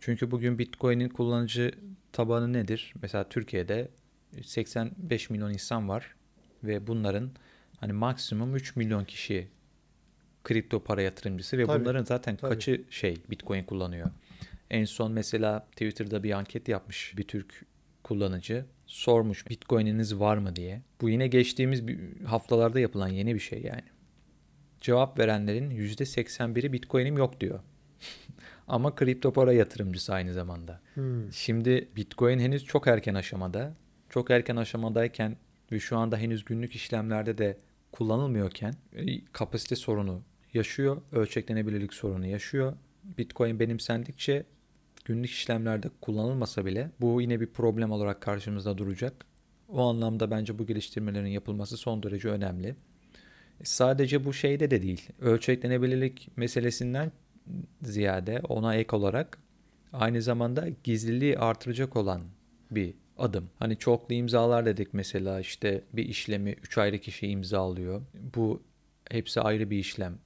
Çünkü bugün Bitcoin'in kullanıcı tabanı nedir? Mesela Türkiye'de 85 milyon insan var ve bunların hani maksimum 3 milyon kişi kripto para yatırımcısı ve Tabii, bunların zaten tabii. kaçı şey Bitcoin kullanıyor. En son mesela Twitter'da bir anket yapmış bir Türk kullanıcı. Sormuş Bitcoin'iniz var mı diye. Bu yine geçtiğimiz haftalarda yapılan yeni bir şey yani. Cevap verenlerin %81'i Bitcoin'im yok diyor. Ama kripto para yatırımcısı aynı zamanda. Hmm. Şimdi Bitcoin henüz çok erken aşamada. Çok erken aşamadayken ve şu anda henüz günlük işlemlerde de kullanılmıyorken e, kapasite sorunu yaşıyor. Ölçeklenebilirlik sorunu yaşıyor. Bitcoin benimsendikçe günlük işlemlerde kullanılmasa bile bu yine bir problem olarak karşımızda duracak. O anlamda bence bu geliştirmelerin yapılması son derece önemli. E, Sadece bu şeyde de değil. Ölçeklenebilirlik meselesinden ziyade ona ek olarak aynı zamanda gizliliği artıracak olan bir adım. Hani çoklu imzalar dedik mesela işte bir işlemi 3 ayrı kişi imzalıyor. Bu hepsi ayrı bir işlem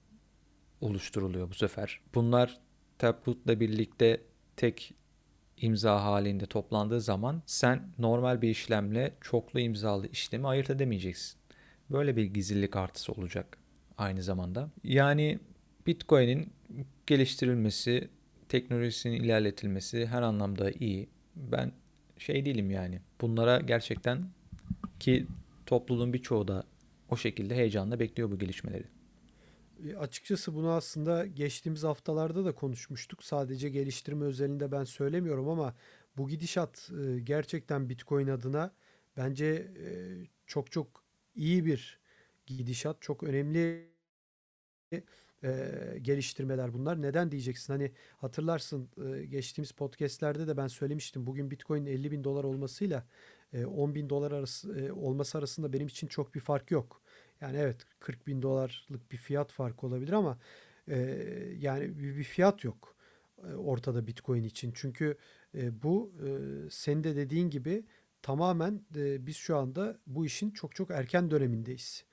oluşturuluyor bu sefer. Bunlar Taproot'la birlikte tek imza halinde toplandığı zaman sen normal bir işlemle çoklu imzalı işlemi ayırt edemeyeceksin. Böyle bir gizlilik artısı olacak aynı zamanda. Yani Bitcoin'in geliştirilmesi, teknolojisinin ilerletilmesi her anlamda iyi. Ben şey değilim yani. Bunlara gerçekten ki topluluğun birçoğu da o şekilde heyecanla bekliyor bu gelişmeleri. E, Açıkçası bunu aslında geçtiğimiz haftalarda da konuşmuştuk. Sadece geliştirme özelinde ben söylemiyorum ama bu gidişat e, gerçekten Bitcoin adına bence e, çok çok iyi bir gidişat. Çok önemli e, geliştirmeler bunlar. Neden diyeceksin? Hani hatırlarsın e, geçtiğimiz podcastlerde de ben söylemiştim. Bugün Bitcoin 50 bin dolar olmasıyla e, 10 bin dolar arası, e, olması arasında benim için çok bir fark yok. Yani evet 40 bin dolarlık bir fiyat farkı olabilir ama e, yani bir, bir fiyat yok e, ortada Bitcoin için. Çünkü e, bu e, senin de dediğin gibi tamamen e, biz şu anda bu işin çok çok erken dönemindeyiz.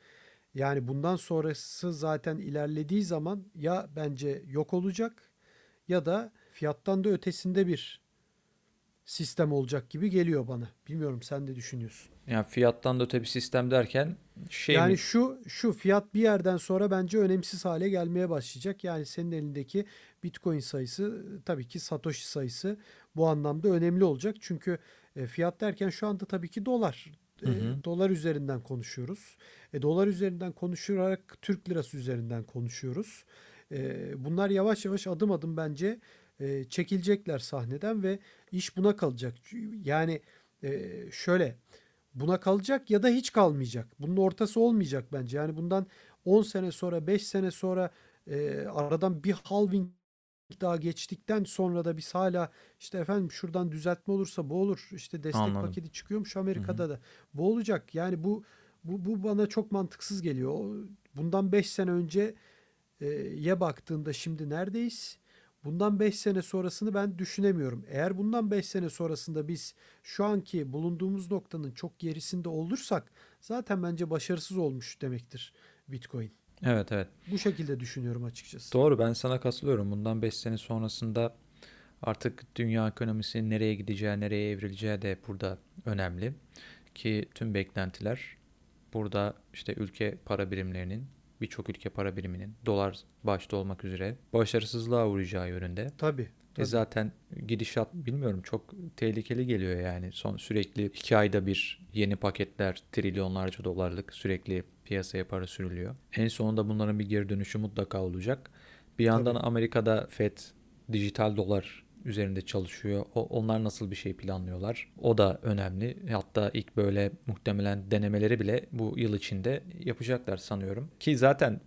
Yani bundan sonrası zaten ilerlediği zaman ya bence yok olacak ya da fiyattan da ötesinde bir sistem olacak gibi geliyor bana. Bilmiyorum sen de düşünüyorsun. Yani fiyattan da öte bir sistem derken şey Yani mi? şu şu fiyat bir yerden sonra bence önemsiz hale gelmeye başlayacak. Yani senin elindeki Bitcoin sayısı tabii ki Satoshi sayısı bu anlamda önemli olacak. Çünkü e, fiyat derken şu anda tabii ki dolar. E, Hı hı. dolar üzerinden konuşuyoruz. E, dolar üzerinden konuşarak Türk lirası üzerinden konuşuyoruz. E, bunlar yavaş yavaş adım adım bence e, çekilecekler sahneden ve iş buna kalacak. Yani e, şöyle buna kalacak ya da hiç kalmayacak. Bunun ortası olmayacak bence. Yani bundan 10 sene sonra 5 sene sonra e, aradan bir halving daha geçtikten sonra da biz hala işte efendim şuradan düzeltme olursa bu olur. İşte destek Anladım. paketi çıkıyormuş. Amerika'da da. Bu olacak. Yani bu bu, bu bana çok mantıksız geliyor. Bundan 5 sene önce e, ye baktığında şimdi neredeyiz? Bundan 5 sene sonrasını ben düşünemiyorum. Eğer bundan 5 sene sonrasında biz şu anki bulunduğumuz noktanın çok gerisinde olursak zaten bence başarısız olmuş demektir Bitcoin. Evet evet. Bu şekilde düşünüyorum açıkçası. Doğru ben sana katılıyorum. Bundan 5 sene sonrasında artık dünya ekonomisinin nereye gideceği, nereye evrileceği de burada önemli. Ki tüm beklentiler burada işte ülke para birimlerinin, birçok ülke para biriminin dolar başta olmak üzere başarısızlığa uğrayacağı yönünde. Tabii. E tabii. zaten gidişat bilmiyorum çok tehlikeli geliyor yani. Son sürekli iki ayda bir yeni paketler trilyonlarca dolarlık sürekli piyasaya para sürülüyor. En sonunda bunların bir geri dönüşü mutlaka olacak. Bir yandan Tabii. Amerika'da FED dijital dolar üzerinde çalışıyor. O, onlar nasıl bir şey planlıyorlar? O da önemli. Hatta ilk böyle muhtemelen denemeleri bile bu yıl içinde yapacaklar sanıyorum. Ki zaten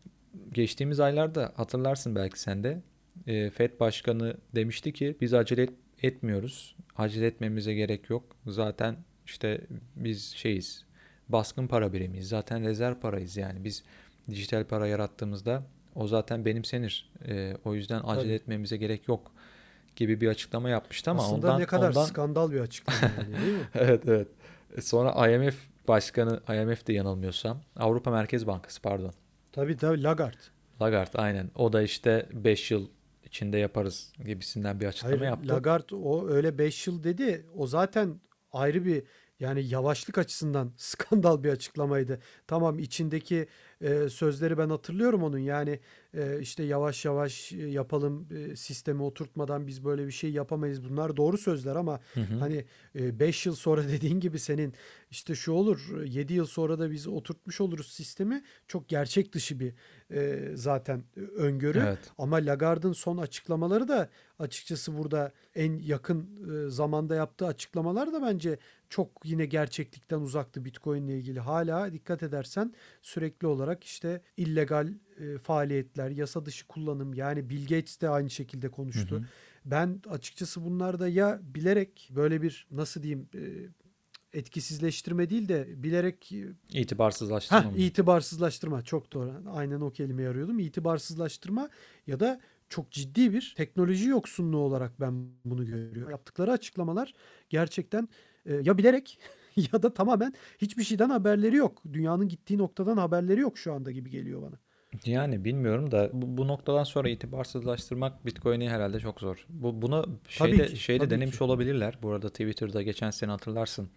geçtiğimiz aylarda hatırlarsın belki sen de e, FED Başkanı demişti ki biz acele et- etmiyoruz. Acele etmemize gerek yok. Zaten işte biz şeyiz. Baskın para birimiyiz. Zaten rezerv parayız yani. Biz dijital para yarattığımızda o zaten benimsenir. E, o yüzden acele Tabii. etmemize gerek yok gibi bir açıklama yapmıştı ama Aslında ondan ne kadar ondan skandal bir açıklama yani, değil mi? evet evet. E, Sonra IMF başkanı IMF de yanılmıyorsam Avrupa Merkez Bankası pardon. Tabii tabii Lagarde. Lagarde aynen. O da işte 5 yıl içinde yaparız gibisinden bir açıklama Hayır, yaptı. Lagarde o öyle 5 yıl dedi. O zaten ayrı bir yani yavaşlık açısından skandal bir açıklamaydı. Tamam içindeki e, sözleri ben hatırlıyorum onun. Yani e, işte yavaş yavaş e, yapalım e, sistemi oturtmadan biz böyle bir şey yapamayız. Bunlar doğru sözler ama Hı hı. hani 5 yıl sonra dediğin gibi senin işte şu olur 7 yıl sonra da biz oturtmuş oluruz sistemi. Çok gerçek dışı bir e, zaten öngörü. Evet. Ama Lagarde'ın son açıklamaları da açıkçası burada en yakın e, zamanda yaptığı açıklamalar da bence çok yine gerçeklikten uzaktı Bitcoin ile ilgili. Hala dikkat edersen sürekli olarak işte illegal e, faaliyetler, yasa dışı kullanım yani Bill Gates de aynı şekilde Hı konuştu. hı. Ben açıkçası bunlarda ya bilerek böyle bir nasıl diyeyim e, etkisizleştirme değil de bilerek e, İtibarsızlaştırma mı? itibarsızlaştırma çok doğru. Aynen o kelimeyi arıyordum. İtibarsızlaştırma ya da çok ciddi bir teknoloji yoksunluğu olarak ben bunu görüyorum. Yaptıkları açıklamalar gerçekten e, ya bilerek ya da tamamen hiçbir şeyden haberleri yok. Dünyanın gittiği noktadan haberleri yok şu anda gibi geliyor bana. Yani bilmiyorum da bu, bu noktadan sonra itibarsızlaştırmak Bitcoin'i herhalde çok zor. Bu bunu Tabii şeyde ki, şeyde tabii denemiş ki. olabilirler. Bu arada Twitter'da geçen sene hatırlarsın.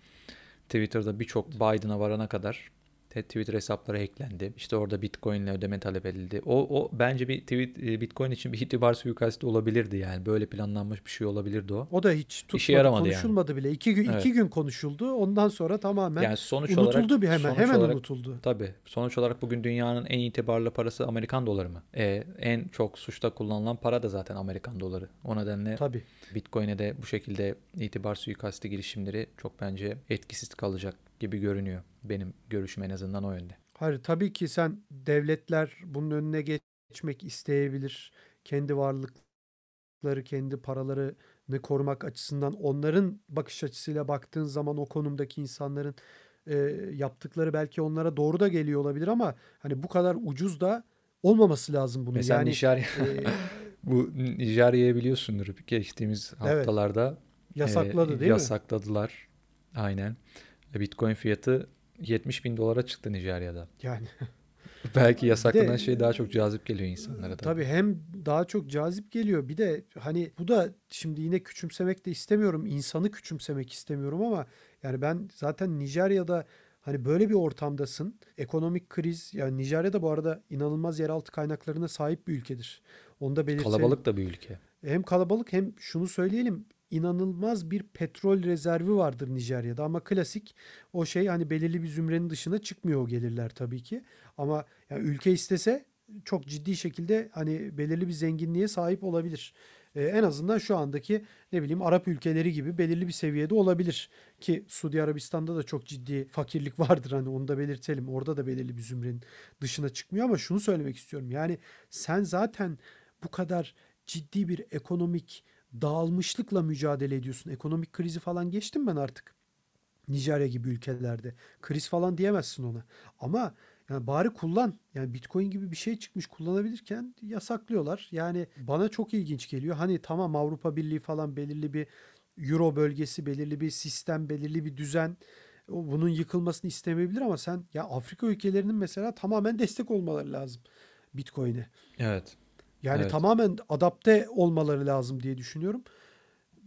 Twitter'da birçok Biden'a varana kadar Twitter hesapları hacklendi. İşte orada Bitcoin'le ödeme talep edildi. O, o bence bir tweet, e, Bitcoin için bir itibar suikasti olabilirdi yani. Böyle planlanmış bir şey olabilirdi o. O da hiç tutmadı, yaramadı yani. konuşulmadı bile. İki gün, Evet. iki gün konuşuldu. Ondan sonra tamamen Yani sonuç unutuldu olarak bir hemen. sonuç Hemen olarak unutuldu. Tabii. Sonuç olarak bugün dünyanın en itibarlı parası Amerikan doları mı? E, en çok suçta kullanılan para da zaten Amerikan doları. O nedenle Tabii. Bitcoin'e de bu şekilde itibar suikasti girişimleri çok bence etkisiz kalacak gibi görünüyor. Benim görüşüm en azından o yönde. Hayır tabii ki sen devletler bunun önüne geçmek isteyebilir. Kendi varlıkları, kendi paralarını korumak açısından onların bakış açısıyla baktığın zaman o konumdaki insanların e, yaptıkları belki onlara doğru da geliyor olabilir ama hani bu kadar ucuz da olmaması lazım bunun. Mesela Yani Nijerya, e, bu Nijerya'yı biliyorsundur. Geçtiğimiz Evet. haftalarda yasakladı e, değil mi? yasakladılar. Aynen. E, Bitcoin fiyatı 70 bin dolara çıktı Nijerya'da. Yani Belki yasaklanan de- şey daha çok cazip geliyor insanlara. Tabii. Tabii hem daha çok cazip geliyor. Bir de hani bu da şimdi yine küçümsemek de istemiyorum. insanı küçümsemek istemiyorum ama yani ben zaten Nijerya'da hani böyle bir ortamdasın. Ekonomik kriz yani Nijerya bu arada inanılmaz yeraltı kaynaklarına sahip bir ülkedir. Onu da belirtelim. Kalabalık da bir ülke. Hem kalabalık hem şunu söyleyelim inanılmaz bir petrol rezervi vardır Nijerya'da ama klasik o şey hani belirli bir zümrenin dışına çıkmıyor o gelirler tabii ki. Ama yani ülke istese çok ciddi şekilde hani belirli bir zenginliğe sahip olabilir. Ee, en azından şu andaki ne bileyim Arap ülkeleri gibi belirli bir seviyede olabilir ki Suudi Arabistan'da da çok ciddi fakirlik vardır hani onu da belirtelim. Orada da belirli bir zümrenin dışına çıkmıyor ama şunu söylemek istiyorum. Yani sen zaten bu kadar ciddi bir ekonomik dağılmışlıkla mücadele ediyorsun. Ekonomik krizi falan geçtim ben artık. Nijerya gibi ülkelerde. Kriz falan diyemezsin ona. Ama yani bari kullan. Yani Bitcoin gibi bir şey çıkmış kullanabilirken yasaklıyorlar. Yani bana çok ilginç geliyor. Hani tamam Avrupa Birliği falan belirli bir Euro bölgesi, belirli bir sistem, belirli bir düzen bunun yıkılmasını istemeyebilir ama sen ya Afrika ülkelerinin mesela tamamen destek olmaları lazım Bitcoin'e. Evet. Yani Evet. tamamen adapte olmaları lazım diye düşünüyorum.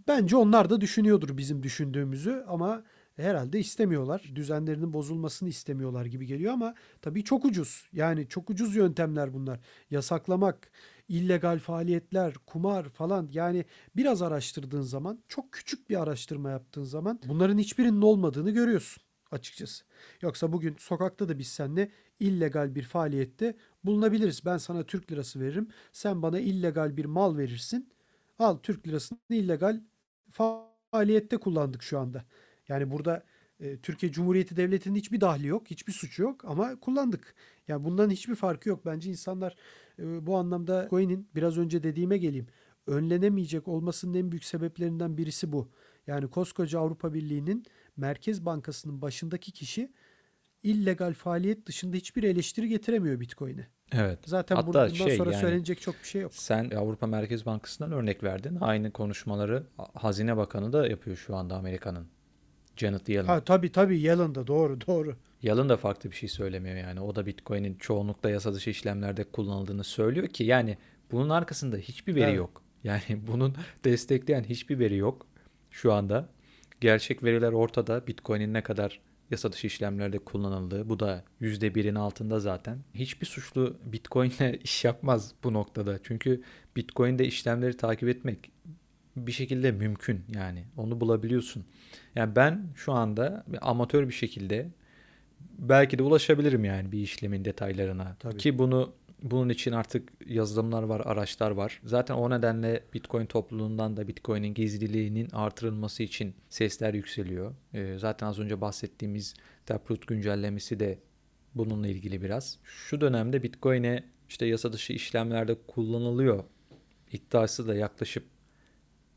Bence onlar da düşünüyordur bizim düşündüğümüzü ama herhalde istemiyorlar. Düzenlerinin bozulmasını istemiyorlar gibi geliyor ama tabii çok ucuz. Yani çok ucuz yöntemler bunlar. Yasaklamak, illegal faaliyetler, kumar falan yani biraz araştırdığın zaman, çok küçük bir araştırma yaptığın zaman bunların hiçbirinin olmadığını görüyorsun açıkçası. Yoksa bugün sokakta da biz seninle illegal bir faaliyette bulunabiliriz. Ben sana Türk lirası veririm. Sen bana illegal bir mal verirsin. Al Türk lirasını illegal faaliyette kullandık şu anda. Yani burada e, Türkiye Cumhuriyeti Devleti'nin hiçbir dahli yok, hiçbir suçu yok ama kullandık. Yani bundan hiçbir farkı yok. Bence insanlar e, bu anlamda coin'in biraz önce dediğime geleyim. Önlenemeyecek olmasının en büyük sebeplerinden birisi bu. Yani koskoca Avrupa Birliği'nin Merkez Bankası'nın başındaki kişi illegal faaliyet dışında hiçbir eleştiri getiremiyor Bitcoin'e. Evet. Zaten Hatta bundan şey sonra yani- söylenecek çok bir şey yok. Sen Avrupa Merkez Bankası'ndan örnek verdin. Aynı konuşmaları Hazine Bakanı da yapıyor şu anda Amerika'nın. Janet Yellen. Ha tabii tabii Yellen'da doğru doğru. Yalın da farklı bir şey söylemiyor yani. O da Bitcoin'in çoğunlukla yasa dışı işlemlerde kullanıldığını söylüyor ki yani bunun arkasında hiçbir veri Evet. yok. Yani bunun destekleyen hiçbir veri yok şu anda. Gerçek veriler ortada. Bitcoin'in ne kadar yasa dışı işlemlerde kullanıldığı. Bu da %1'in altında zaten. Hiçbir suçlu Bitcoin'le iş yapmaz bu noktada. Çünkü Bitcoin'de işlemleri takip etmek bir şekilde mümkün yani. Onu bulabiliyorsun. Yani ben şu anda bir amatör bir şekilde belki de ulaşabilirim yani bir işlemin detaylarına. Tabii. Ki bunu bunun için artık yazılımlar var, araçlar var. Zaten o nedenle Bitcoin topluluğundan da Bitcoin'in gizliliğinin artırılması için sesler yükseliyor. Ee, zaten az önce bahsettiğimiz Taproot güncellemesi de bununla ilgili biraz. Şu dönemde Bitcoin'e işte yasa dışı işlemlerde kullanılıyor iddiası da yaklaşıp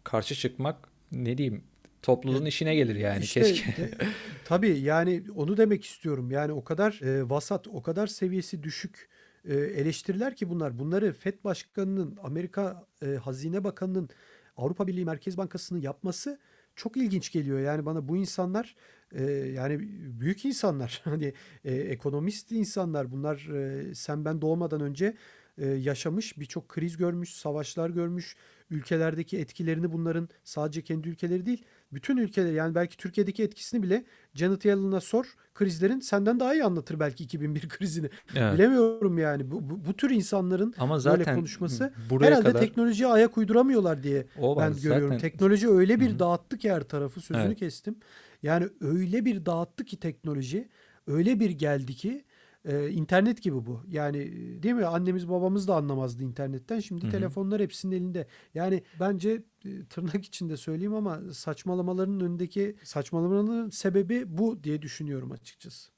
karşı çıkmak ne diyeyim topluluğun işine gelir yani İşte keşke. de- tabii yani onu demek istiyorum. Yani o kadar e, vasat, o kadar seviyesi düşük e, eleştiriler ki bunlar. Bunları FED Başkanı'nın, Amerika e, Hazine Bakanı'nın, Avrupa Birliği Merkez Bankası'nın yapması çok ilginç geliyor. Yani bana bu insanlar e, yani büyük insanlar, hani e, ekonomist insanlar. Bunlar e, sen ben doğmadan önce e, yaşamış, birçok kriz görmüş, savaşlar görmüş. Ülkelerdeki etkilerini bunların sadece kendi ülkeleri değil, bütün ülkeler yani belki Türkiye'deki etkisini bile Janet Yellen'a sor. Krizlerin senden daha iyi anlatır belki 2001 krizini. Evet. Bilemiyorum yani. Bu, bu, bu tür insanların Ama böyle zaten konuşması buraya herhalde kadar teknolojiye ayak uyduramıyorlar diye o var. ben görüyorum. Zaten Teknoloji öyle bir Hı hı. dağıttı ki her tarafı sözünü Evet. kestim. Yani öyle bir dağıttı ki teknoloji öyle bir geldi ki e, internet gibi bu. Yani e, değil mi? Annemiz babamız da anlamazdı internetten. Şimdi Hı hı. telefonlar hepsinin elinde. Yani bence e, tırnak içinde söyleyeyim ama saçmalamaların önündeki saçmalamaların sebebi bu diye düşünüyorum açıkçası.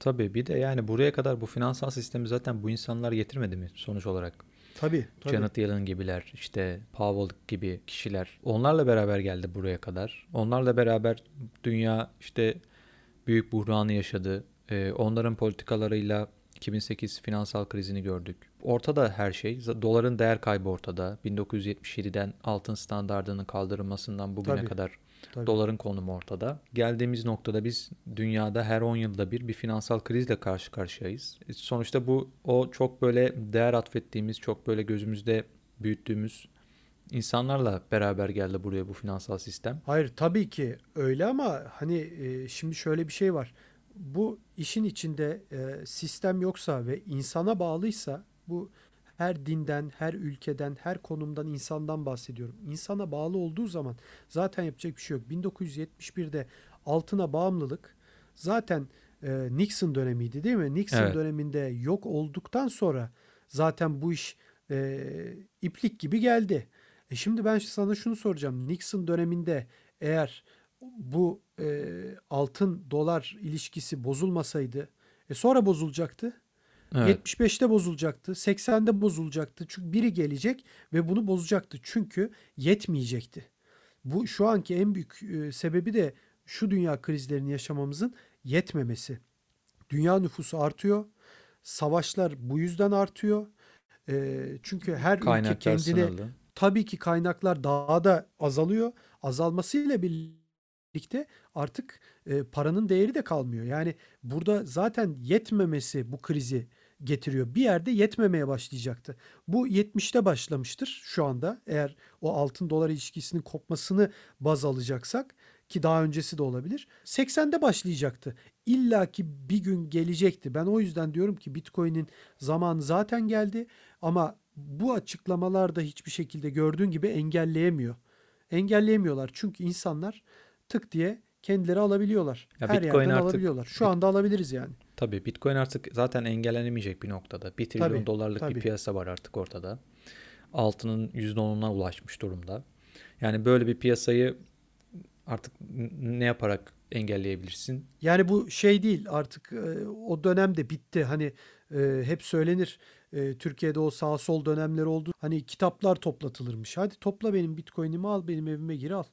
tabii bir de yani buraya kadar bu finansal sistemi zaten bu insanlar getirmedi mi sonuç olarak? Tabii tabii. Janet Yellen gibiler, işte Powell gibi kişiler. Onlarla beraber geldi buraya kadar. Onlarla beraber dünya işte büyük buhranı yaşadı. Ee, onların politikalarıyla 2008 finansal krizini gördük. Ortada her şey. Doların değer kaybı ortada. 1977'den altın standardının kaldırılmasından bugüne Tabii. kadar Tabii. doların konumu ortada. Geldiğimiz noktada biz dünyada her 10 yılda bir bir finansal krizle karşı karşıyayız. E, Sonuçta bu o çok böyle değer atfettiğimiz, çok böyle gözümüzde büyüttüğümüz insanlarla beraber geldi buraya bu finansal sistem. Hayır tabii ki öyle ama hani e, şimdi şöyle bir şey var. Bu işin içinde e, sistem yoksa ve insana bağlıysa bu her dinden, her ülkeden, her konumdan insandan bahsediyorum. İnsana bağlı olduğu zaman zaten yapacak bir şey yok. 1971'de altına bağımlılık zaten e, Nixon dönemiydi değil mi? Nixon Evet. döneminde yok olduktan sonra zaten bu iş e, iplik gibi geldi. E şimdi ben sana şunu soracağım. Nixon döneminde eğer bu e, altın dolar ilişkisi bozulmasaydı e sonra bozulacaktı. Evet. 75'te bozulacaktı. 80'de bozulacaktı. Çünkü biri gelecek ve bunu bozacaktı. Çünkü yetmeyecekti. Bu şu anki en büyük e, sebebi de şu dünya krizlerini yaşamamızın yetmemesi. Dünya nüfusu artıyor. Savaşlar bu yüzden artıyor. E, çünkü her ülke Kaynaklar kendini sınırlı. tabii ki kaynaklar daha da azalıyor. Azalmasıyla birlikte artık e, paranın değeri de kalmıyor. Yani burada zaten yetmemesi bu krizi getiriyor. Bir yerde yetmemeye başlayacaktı. Bu 70'te başlamıştır şu anda. Eğer o altın dolar ilişkisinin kopmasını baz alacaksak ki daha öncesi de olabilir. 80'de başlayacaktı. İlla ki bir gün gelecekti. Ben o yüzden diyorum ki Bitcoin'in zamanı zaten geldi ama bu açıklamalar da hiçbir şekilde gördüğün gibi engelleyemiyor. Engelleyemiyorlar çünkü insanlar tık diye kendileri alabiliyorlar. Ya Her Bitcoin yerden artık- alabiliyorlar. Şu anda alabiliriz yani. Tabii Bitcoin artık zaten engellenemeyecek bir noktada. 1 trilyon Tabii, dolarlık tabii. bir piyasa var artık ortada. Altının %10'una ulaşmış durumda. Yani böyle bir piyasayı artık ne yaparak engelleyebilirsin? Yani bu şey değil artık e, o dönem de bitti. Hani e, hep söylenir e, Türkiye'de o sağ sol dönemleri oldu. Hani kitaplar toplatılırmış. Hadi topla benim Bitcoin'imi al benim evime gir al.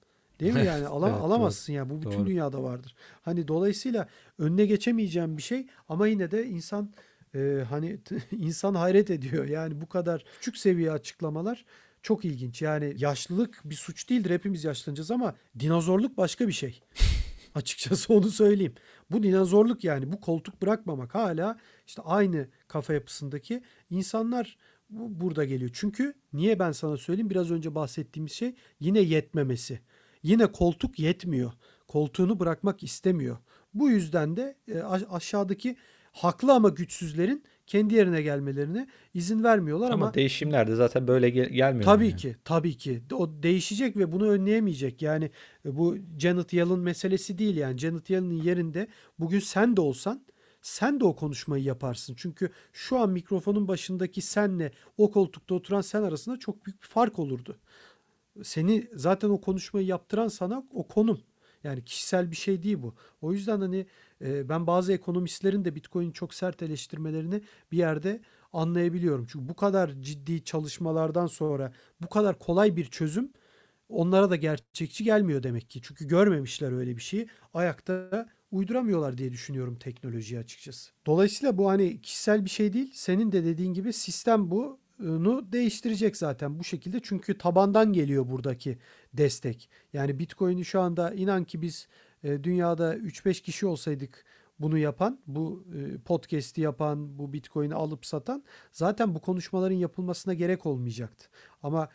Değil mi yani? Ala- Evet, doğru. alamazsın ya. Bu bütün Doğru. dünyada vardır. Hani dolayısıyla önüne geçemeyeceğim bir şey ama yine de insan e, hani insan hayret ediyor. Yani bu kadar küçük seviye açıklamalar çok ilginç. Yani yaşlılık bir suç değildir. Hepimiz yaşlanacağız ama dinozorluk başka bir şey. Açıkçası onu söyleyeyim. Bu dinozorluk yani bu koltuk bırakmamak hala işte aynı kafa yapısındaki insanlar bu- burada geliyor. Çünkü niye ben sana söyleyeyim biraz önce bahsettiğimiz şey yine yetmemesi. Yine koltuk yetmiyor. Koltuğunu bırakmak istemiyor. Bu yüzden de e, aşağıdaki haklı ama güçsüzlerin kendi yerine gelmelerine izin vermiyorlar Ama ama değişimler de zaten böyle gel- gelmiyor. Tabii yani. ki, tabii ki. O değişecek ve bunu önleyemeyecek. Yani e, bu Janet Yellen meselesi değil yani. Janet Yellen'ın yerinde bugün sen de olsan sen de o konuşmayı yaparsın. Çünkü şu an mikrofonun başındaki senle o koltukta oturan sen arasında çok büyük bir fark olurdu. Seni zaten o konuşmayı yaptıran sana o konum. Yani kişisel bir şey değil bu. O yüzden hani e, ben bazı ekonomistlerin de Bitcoin'i çok sert eleştirmelerini bir yerde anlayabiliyorum. Çünkü bu kadar ciddi çalışmalardan sonra bu kadar kolay bir çözüm onlara da gerçekçi gelmiyor demek ki. Çünkü görmemişler öyle bir şeyi. Ayakta uyduramıyorlar diye düşünüyorum teknolojiyi açıkçası. Dolayısıyla bu hani kişisel bir şey değil. Senin de dediğin gibi sistem bunu değiştirecek zaten bu şekilde. Çünkü tabandan geliyor buradaki destek. Yani Bitcoin'i şu anda inan ki biz e, dünyada 3-5 kişi olsaydık bunu yapan, bu e, podcast'i yapan, bu Bitcoin'i alıp satan zaten bu konuşmaların yapılmasına gerek olmayacaktı. Ama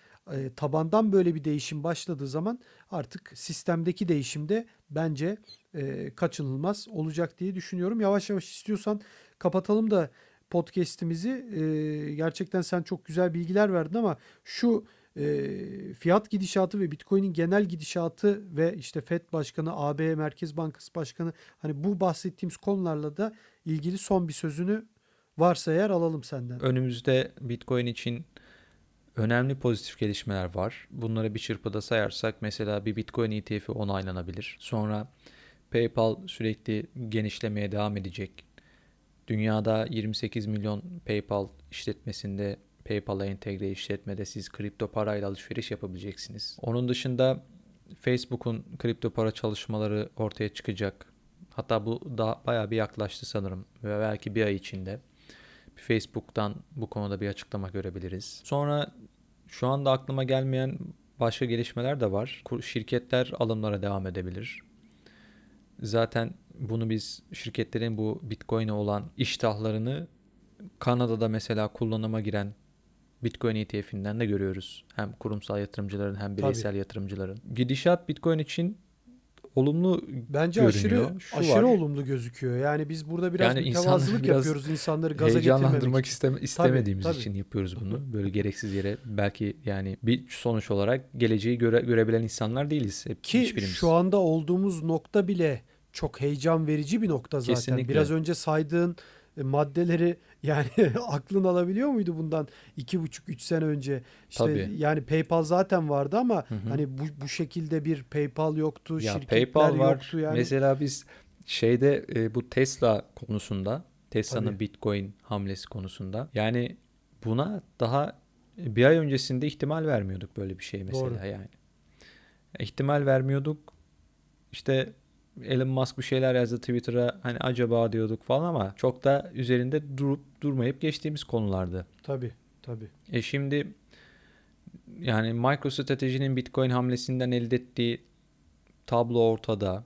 tabandan böyle bir değişim başladığı zaman artık sistemdeki değişim de bence kaçınılmaz olacak diye düşünüyorum. Yavaş yavaş istiyorsan kapatalım da podcast'imizi. E, gerçekten sen çok güzel bilgiler verdin ama şu e, fiyat gidişatı ve Bitcoin'in genel gidişatı ve işte FED Başkanı, AB Merkez Bankası Başkanı hani bu bahsettiğimiz konularla da ilgili son bir sözünü varsa eğer alalım senden. Önümüzde Bitcoin için önemli pozitif gelişmeler var. Bunları bir çırpıda sayarsak mesela bir Bitcoin ETF'i onaylanabilir. Sonra PayPal sürekli genişlemeye devam edecek. Dünyada 28 milyon PayPal işletmesinde PayPal'a entegre işletmede siz kripto parayla alışveriş yapabileceksiniz. Onun dışında Facebook'un kripto para çalışmaları ortaya çıkacak. Hatta bu da bayağı bir yaklaştı sanırım ve belki bir ay içinde. Facebook'tan bu konuda bir açıklama görebiliriz. Sonra şu anda aklıma gelmeyen başka gelişmeler de var. Şirketler alımlara devam edebilir. Zaten bunu biz şirketlerin bu Bitcoin'e olan iştahlarını Kanada'da mesela kullanıma giren Bitcoin ETF'inden de görüyoruz. Hem kurumsal yatırımcıların hem bireysel yatırımcıların. Gidişat Bitcoin için olumlu Bence görünüyor. aşırı Şu aşırı var. olumlu gözüküyor. Yani biz burada biraz Yani mütevazılık biraz yapıyoruz insanları gaza heyecanlandırmak isteme, istemediğimiz tabii. için yapıyoruz bunu. Böyle gereksiz yere belki yani bir sonuç olarak geleceği göre, görebilen insanlar değiliz hep Ki hiçbirimiz. şu anda olduğumuz nokta bile çok heyecan verici bir nokta zaten. Kesinlikle. Biraz önce saydığın e, maddeleri yani aklın alabiliyor muydu bundan iki buçuk üç sene önce? İşte Tabii. yani PayPal zaten vardı ama Hı hı. hani bu, bu şekilde bir PayPal yoktu, ya şirketler PayPal var. yoktu yani. Mesela biz şeyde e, bu Tesla konusunda Tesla'nın. Bitcoin hamlesi konusunda yani buna daha bir ay öncesinde ihtimal vermiyorduk böyle bir şey mesela Doğru. yani. İhtimal vermiyorduk. İşte Elon Musk bir şeyler yazdı Twitter'a hani acaba diyorduk falan ama çok da üzerinde durup durmayıp geçtiğimiz konulardı. Tabii, tabii. E şimdi yani MicroStrategy'nin Bitcoin hamlesinden elde ettiği tablo ortada.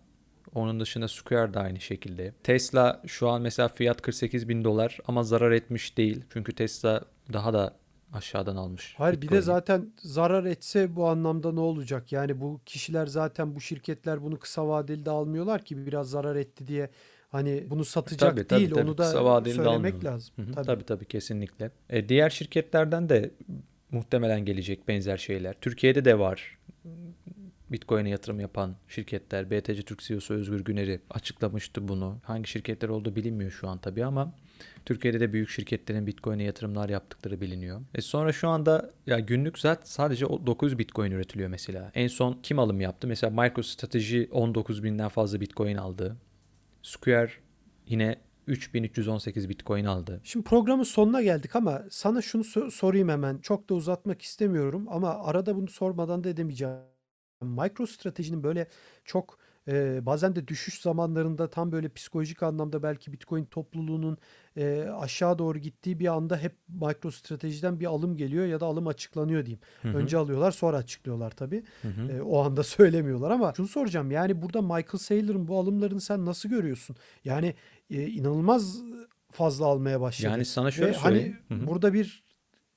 Onun dışında Square da aynı şekilde. Tesla şu an mesela fiyat 48 bin dolar ama zarar etmiş değil. Çünkü Tesla daha da aşağıdan almış. Hayır bir de Bitcoin'i. zaten zarar etse bu anlamda ne olacak? Yani bu kişiler zaten bu şirketler bunu kısa vadeli de almıyorlar ki biraz zarar etti diye hani bunu satacak Tabii, tabii, değil. tabii. Onu da Kısa vadeli de söylemek almıyorlar. lazım. Hı hı, Tabii. tabii. tabii kesinlikle. E, diğer şirketlerden de muhtemelen gelecek benzer şeyler. Türkiye'de de var. Bitcoin'e yatırım yapan şirketler. BTC Türk CEO'su Özgür Güner'i açıklamıştı bunu. Hangi şirketler olduğu bilinmiyor şu an tabii ama Türkiye'de de büyük şirketlerin Bitcoin'e yatırımlar yaptıkları biliniyor. E sonra şu anda ya günlük zaten sadece o 9 Bitcoin üretiliyor mesela. En son kim alım yaptı? Mesela MicroStrategy 19 binden fazla Bitcoin aldı. Square yine 3318 Bitcoin aldı. Şimdi programın sonuna geldik ama sana şunu so- sorayım hemen. Çok da uzatmak istemiyorum ama arada bunu sormadan da edemeyeceğim. MicroStrategy'nin böyle çok e, bazen de düşüş zamanlarında tam böyle psikolojik anlamda belki Bitcoin topluluğunun e, aşağı doğru gittiği bir anda hep MicroStrategy'den bir alım geliyor ya da alım açıklanıyor diyeyim. Hı hı. Önce alıyorlar sonra açıklıyorlar tabii. Hı hı. E, o anda söylemiyorlar ama şunu soracağım. Yani burada Michael Saylor'ın bu alımlarını sen nasıl görüyorsun? Yani e, inanılmaz fazla almaya başladı. Yani sana şöyle Ve hani söyleyeyim. Hı hı. burada bir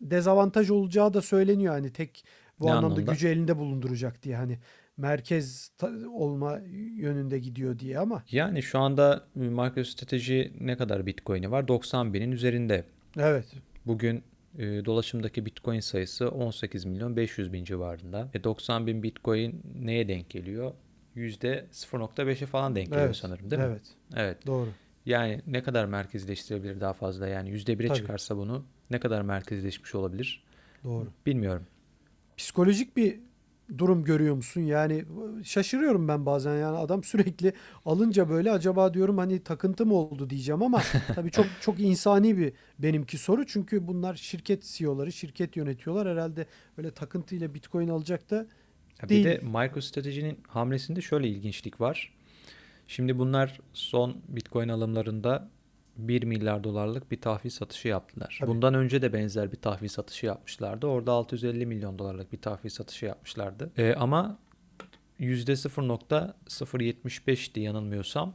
dezavantaj olacağı da söyleniyor. Hani tek bu Ne anlamda anlamda? gücü elinde bulunduracak diye hani merkez olma yönünde gidiyor diye ama Yani şu anda MicroStrategy ne kadar Bitcoin'i var? 90 binin üzerinde. evet Bugün e, dolaşımdaki Bitcoin sayısı 18 milyon 500 bin civarında. E, 90 bin Bitcoin neye denk geliyor? Yüzde 0.5'e falan denk geliyor evet sanırım değil mi? evet Evet. doğru. Yani ne kadar merkezleştirebilir daha fazla? Yani %1'e Tabii. çıkarsa bunu ne kadar merkezleşmiş olabilir? Doğru. Bilmiyorum. Psikolojik bir durum görüyor musun? Yani şaşırıyorum ben bazen yani adam sürekli alınca böyle acaba diyorum hani takıntı mı oldu diyeceğim ama tabii çok çok insani bir benimki soru çünkü bunlar şirket CEO'ları, şirket yönetiyorlar herhalde öyle takıntıyla Bitcoin alacak da Değil. Bir de MicroStrategy'nin hamlesinde şöyle ilginçlik var. Şimdi bunlar son Bitcoin alımlarında 1 milyar dolarlık bir tahvil satışı yaptılar. Tabii. Bundan önce de benzer bir tahvil satışı yapmışlardı. Orada 650 milyon dolarlık bir tahvil satışı yapmışlardı. Ee, ama %0.075'ti yanılmıyorsam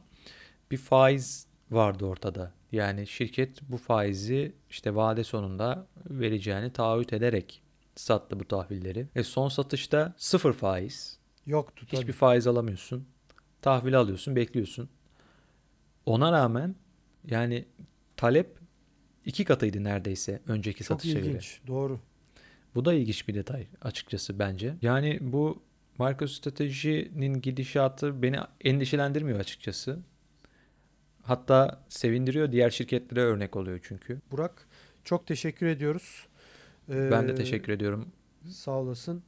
bir faiz vardı ortada. Yani şirket bu faizi işte vade sonunda vereceğini taahhüt ederek sattı bu tahvilleri. E son satışta sıfır faiz. yoktu tabii. Hiçbir faiz alamıyorsun. Tahvil alıyorsun, bekliyorsun. Ona rağmen yani talep iki katıydı neredeyse önceki Çok satışa göre. ilginç. Doğru. Bu da ilginç bir detay açıkçası bence. Yani bu MicroStrategy'nin gidişatı beni endişelendirmiyor açıkçası. Hatta sevindiriyor. Diğer şirketlere örnek oluyor çünkü. Burak çok teşekkür ediyoruz. Ben de Ee, teşekkür ediyorum. Sağ olasın.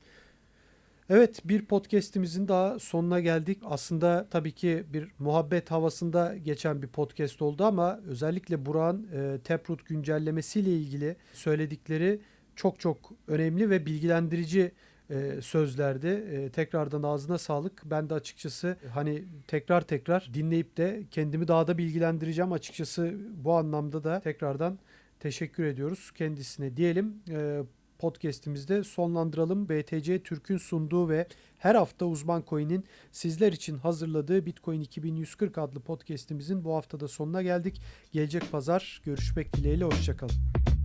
Evet bir podcast'imizin daha sonuna geldik. Aslında tabii ki bir muhabbet havasında geçen bir podcast oldu ama özellikle Burak'ın e, Taproot güncellemesiyle ilgili söyledikleri çok çok önemli ve bilgilendirici e, sözlerdi. E, tekrardan ağzına sağlık. Ben de açıkçası hani tekrar tekrar dinleyip de kendimi daha da bilgilendireceğim. Açıkçası bu anlamda da tekrardan teşekkür ediyoruz kendisine diyelim. E, podcast'imizde sonlandıralım. BTC Türk'ün sunduğu ve her hafta Uzman Coin'in sizler için hazırladığı Bitcoin 2140 adlı podcast'imizin bu haftada sonuna geldik. Gelecek pazar görüşmek dileğiyle hoşçakalın.